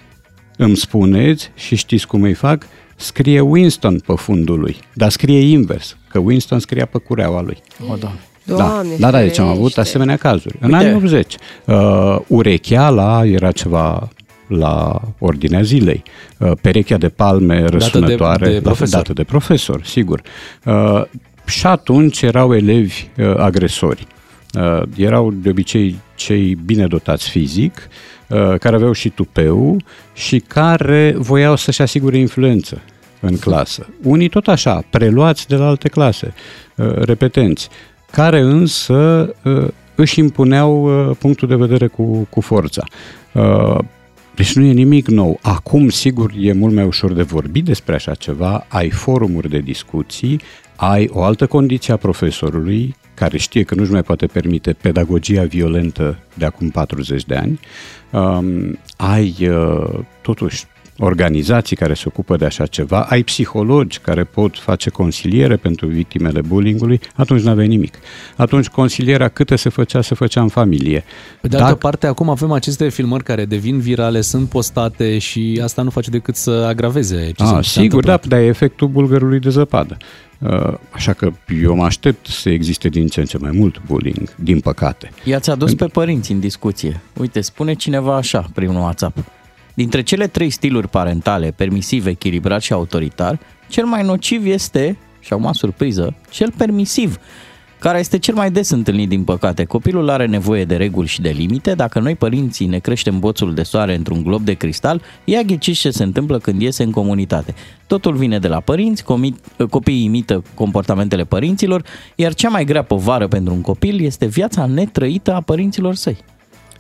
îmi spuneți și știți cum îi fac, scrie Winston pe fundul lui, dar scrie invers, că Winston scria pe cureaua lui. O, da. Doamne, da, da, deci am avut ferește. asemenea cazuri. În Uite. anii 80, uh, urecheala era ceva la ordinea zilei. Uh, perechea de palme răsunătoare, de profesor. dată de profesor, sigur. Uh, și atunci erau elevi uh, agresori. Uh, erau de obicei cei bine dotați fizic, uh, care aveau și tupeu și care voiau să-și asigure influență în clasă. Unii tot așa, preluați de la alte clase, uh, repetenți, care însă uh, își impuneau uh, punctul de vedere cu, cu forța. Uh, Deci nu e nimic nou. Acum, sigur, e mult mai ușor de vorbit despre așa ceva, ai forumuri de discuții, ai o altă condiție a profesorului, care știe că nu-și mai poate permite pedagogia violentă de acum 40 de ani, um, ai uh, totuși organizații care se ocupă de așa ceva, ai psihologi care pot face consiliere pentru victimele bullyingului, atunci nu aveai nimic. Atunci consilierea câte se făcea, se făcea în familie. Pe de altă parte, acum avem aceste filmări care devin virale, sunt postate și asta nu face decât să agraveze ce A, se- se sigur, da, întâmplă. dar e efectul bulgărului de zăpadă. Uh, Așa că eu mă aștept să existe din ce în ce mai mult bullying, din păcate. I-ați adus pe părinți în discuție. Uite, spune cineva așa, primul WhatsApp. Dintre cele trei stiluri parentale, permisiv, echilibrat și autoritar, cel mai nociv este, și acum surpriză, cel permisiv, care este cel mai des întâlnit din păcate. Copilul are nevoie de reguli și de limite. Dacă noi părinții ne creștem boțul de soare într-un glob de cristal, ia ghiciți ce se întâmplă când iese în comunitate. Totul vine de la părinți, comi- copiii imită comportamentele părinților, iar cea mai grea povară pentru un copil este viața netrăită a părinților săi.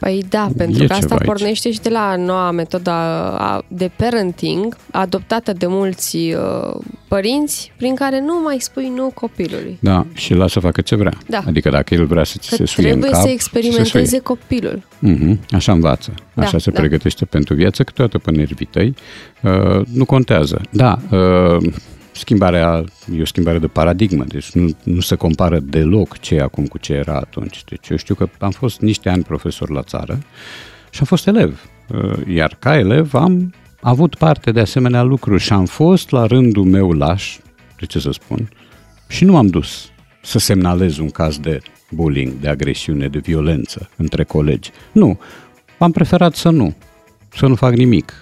Păi da, pentru E că asta ceva aici. pornește și de la noua metodă a- de parenting adoptată de mulți uh, părinți prin care nu mai spui nu copilului. Da, și lasă să facă ce vrea. Da. Adică dacă el vrea să ți Că se suie în trebuie cap, să se experimenteze suie. copilul. Mhm, Așa învață, așa Da, se da. pregătește pentru viață, câteodată pe nervii tăi. Uh, nu contează. Da, uh, schimbarea e o schimbare de paradigmă, deci nu, nu se compară deloc ce e acum cu ce era atunci. Deci eu știu că am fost niște ani profesor la țară și am fost elev. Uh, iar ca elev am avut parte de asemenea lucruri și am fost la rândul meu laș, de ce să spun, și nu am dus să semnalez un caz de bullying, de agresiune, de violență între colegi. Nu, am preferat să nu, să nu fac nimic,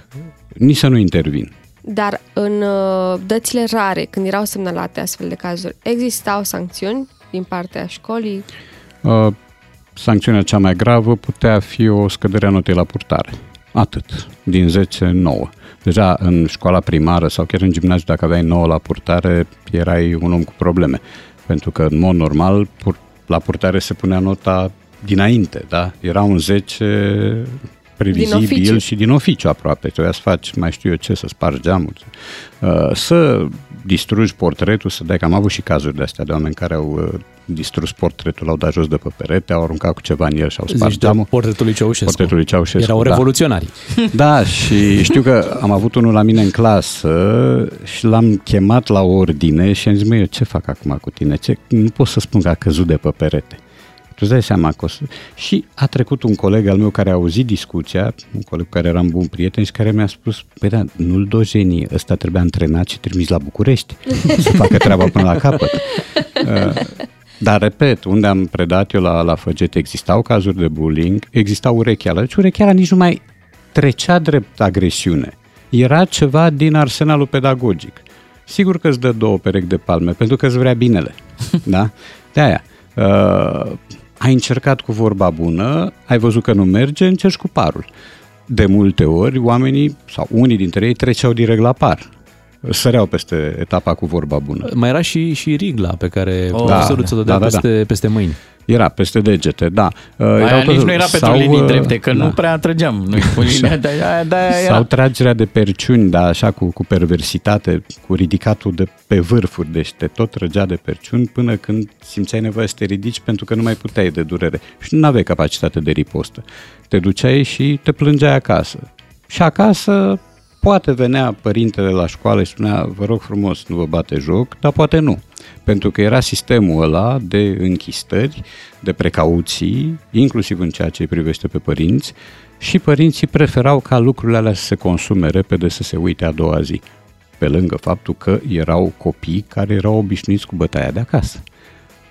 nici să nu intervin. Dar în uh, dățile rare, când erau semnalate astfel de cazuri, existau sancțiuni din partea școlii? Uh, sancțiunea cea mai gravă putea fi o scădere a notei la purtare. Atât. Din 10, 9. Deja în școala primară sau chiar în gimnaziu, dacă aveai 9 la purtare, erai un om cu probleme. Pentru că, în mod normal, pur- la purtare se punea nota dinainte, da? Era un 10 previzibil oficiu. și din oficiu aproape. Trebuia să faci, mai știu eu ce, să spargi geamul, uh, să distrugi portretul, să dai, că am avut și cazuri de astea de oameni care au uh, distrus portretul, l-au dat jos de pe perete, au aruncat cu ceva în el și au spart Zici de geamul. portretul lui Ceaușescu. Portretul lui Ceaușescu, Erau da. revoluționari. Da, și știu că am avut unul la mine în clasă și l-am chemat la ordine și am zis, măi, eu ce fac acum cu tine? Ce? Nu pot să spun că a căzut de pe perete. Tu îți dai seama că o să... Și a trecut un coleg al meu care a auzit discuția, un coleg cu care eram bun prieten și care mi-a spus, păi da, nu-l dojeni, ăsta trebuie antrenat și trimis la București să facă treaba până la capăt. Uh, dar, repet, unde am predat eu la, la Făget, existau cazuri de bullying, existau urecheală. Deci urecheala nici nu mai trecea drept agresiune. Era ceva din arsenalul pedagogic. Sigur că îți dă două perechi de palme, pentru că îți vrea binele. da? De aia. Uh, ai încercat cu vorba bună, ai văzut că nu merge, încerci cu parul. De multe ori, oamenii, sau unii dintre ei, treceau direct la par săreau peste etapa cu vorba bună. Mai era și, și rigla pe care Oh. profesorul Da, ți-o dădea da, da, da. peste, peste mâini. Era peste degete, da. Uh, Aia erau nici tot- nu era pentru sau, linii uh, drepte, că da. nu prea trăgeam noi cu linia de aia, de aia era. Sau tragerea de perciuni, da, așa cu, cu perversitate, cu ridicatul de pe vârfuri, deci te tot trăgea de perciuni până când simțeai nevoie să te ridici pentru că nu mai puteai de durere și nu aveai capacitate de ripostă. Te duceai și te plângeai acasă. Și acasă poate venea părintele la școală și spunea, vă rog frumos, nu vă bate joc, dar poate nu. Pentru că era sistemul ăla de închistări, de precauții, inclusiv în ceea ce îi privește pe părinți, și părinții preferau ca lucrurile alea să se consume repede, să se uite a doua zi. Pe lângă faptul că erau copii care erau obișnuiți cu bătaia de acasă.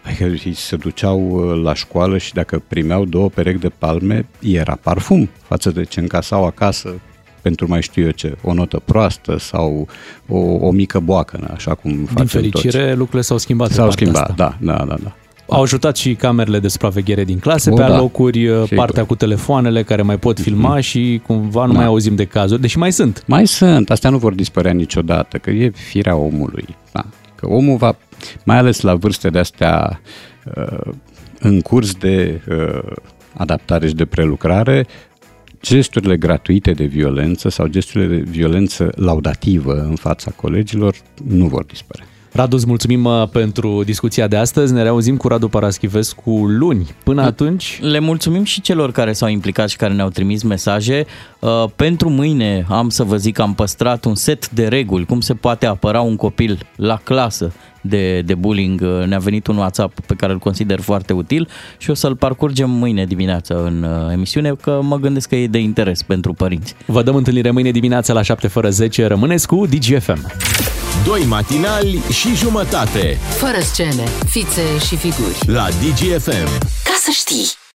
Adică ei se duceau uh, la școală și dacă primeau două perechi de palme, era parfum față de ce încasau acasă pentru mai știu eu ce, o notă proastă sau o, o mică boacănă, așa cum Din facem fericire, toți. lucrurile s-au schimbat. pe S-au partea schimbat, asta. da, da, da, da. Au ajutat și camerele de supraveghere din clase O, pe da. alocuri, Sigur. partea cu telefoanele care mai pot filma și cumva nu Da. mai auzim de cazuri, deși mai sunt. Mai sunt, astea nu vor dispărea niciodată, că e firea omului. Da. Că omul va, mai ales la vârste de astea uh, în curs de uh, adaptare și de prelucrare, gesturile gratuite de violență sau gesturile de violență laudativă în fața colegilor nu vor dispărea. Radu, îți mulțumim uh, pentru discuția de astăzi. Ne reauzim cu Radu Paraschivescu luni. Până atunci... Le mulțumim și celor care s-au implicat și care ne-au trimis mesaje. Uh, Pentru mâine am să vă zic că am păstrat un set de reguli, cum se poate apăra un copil la clasă de, de bullying. Uh, Ne-a venit un WhatsApp pe care îl consider foarte util și o să-l parcurgem mâine dimineață în uh, emisiune, că mă gândesc că e de interes pentru părinți. Vă dăm întâlnire mâine dimineața la 7 fără 10. Rămâneți cu DGFM. Doi matinali și jumătate Fără scene, fițe și figuri. la DGFM. Ca să știi!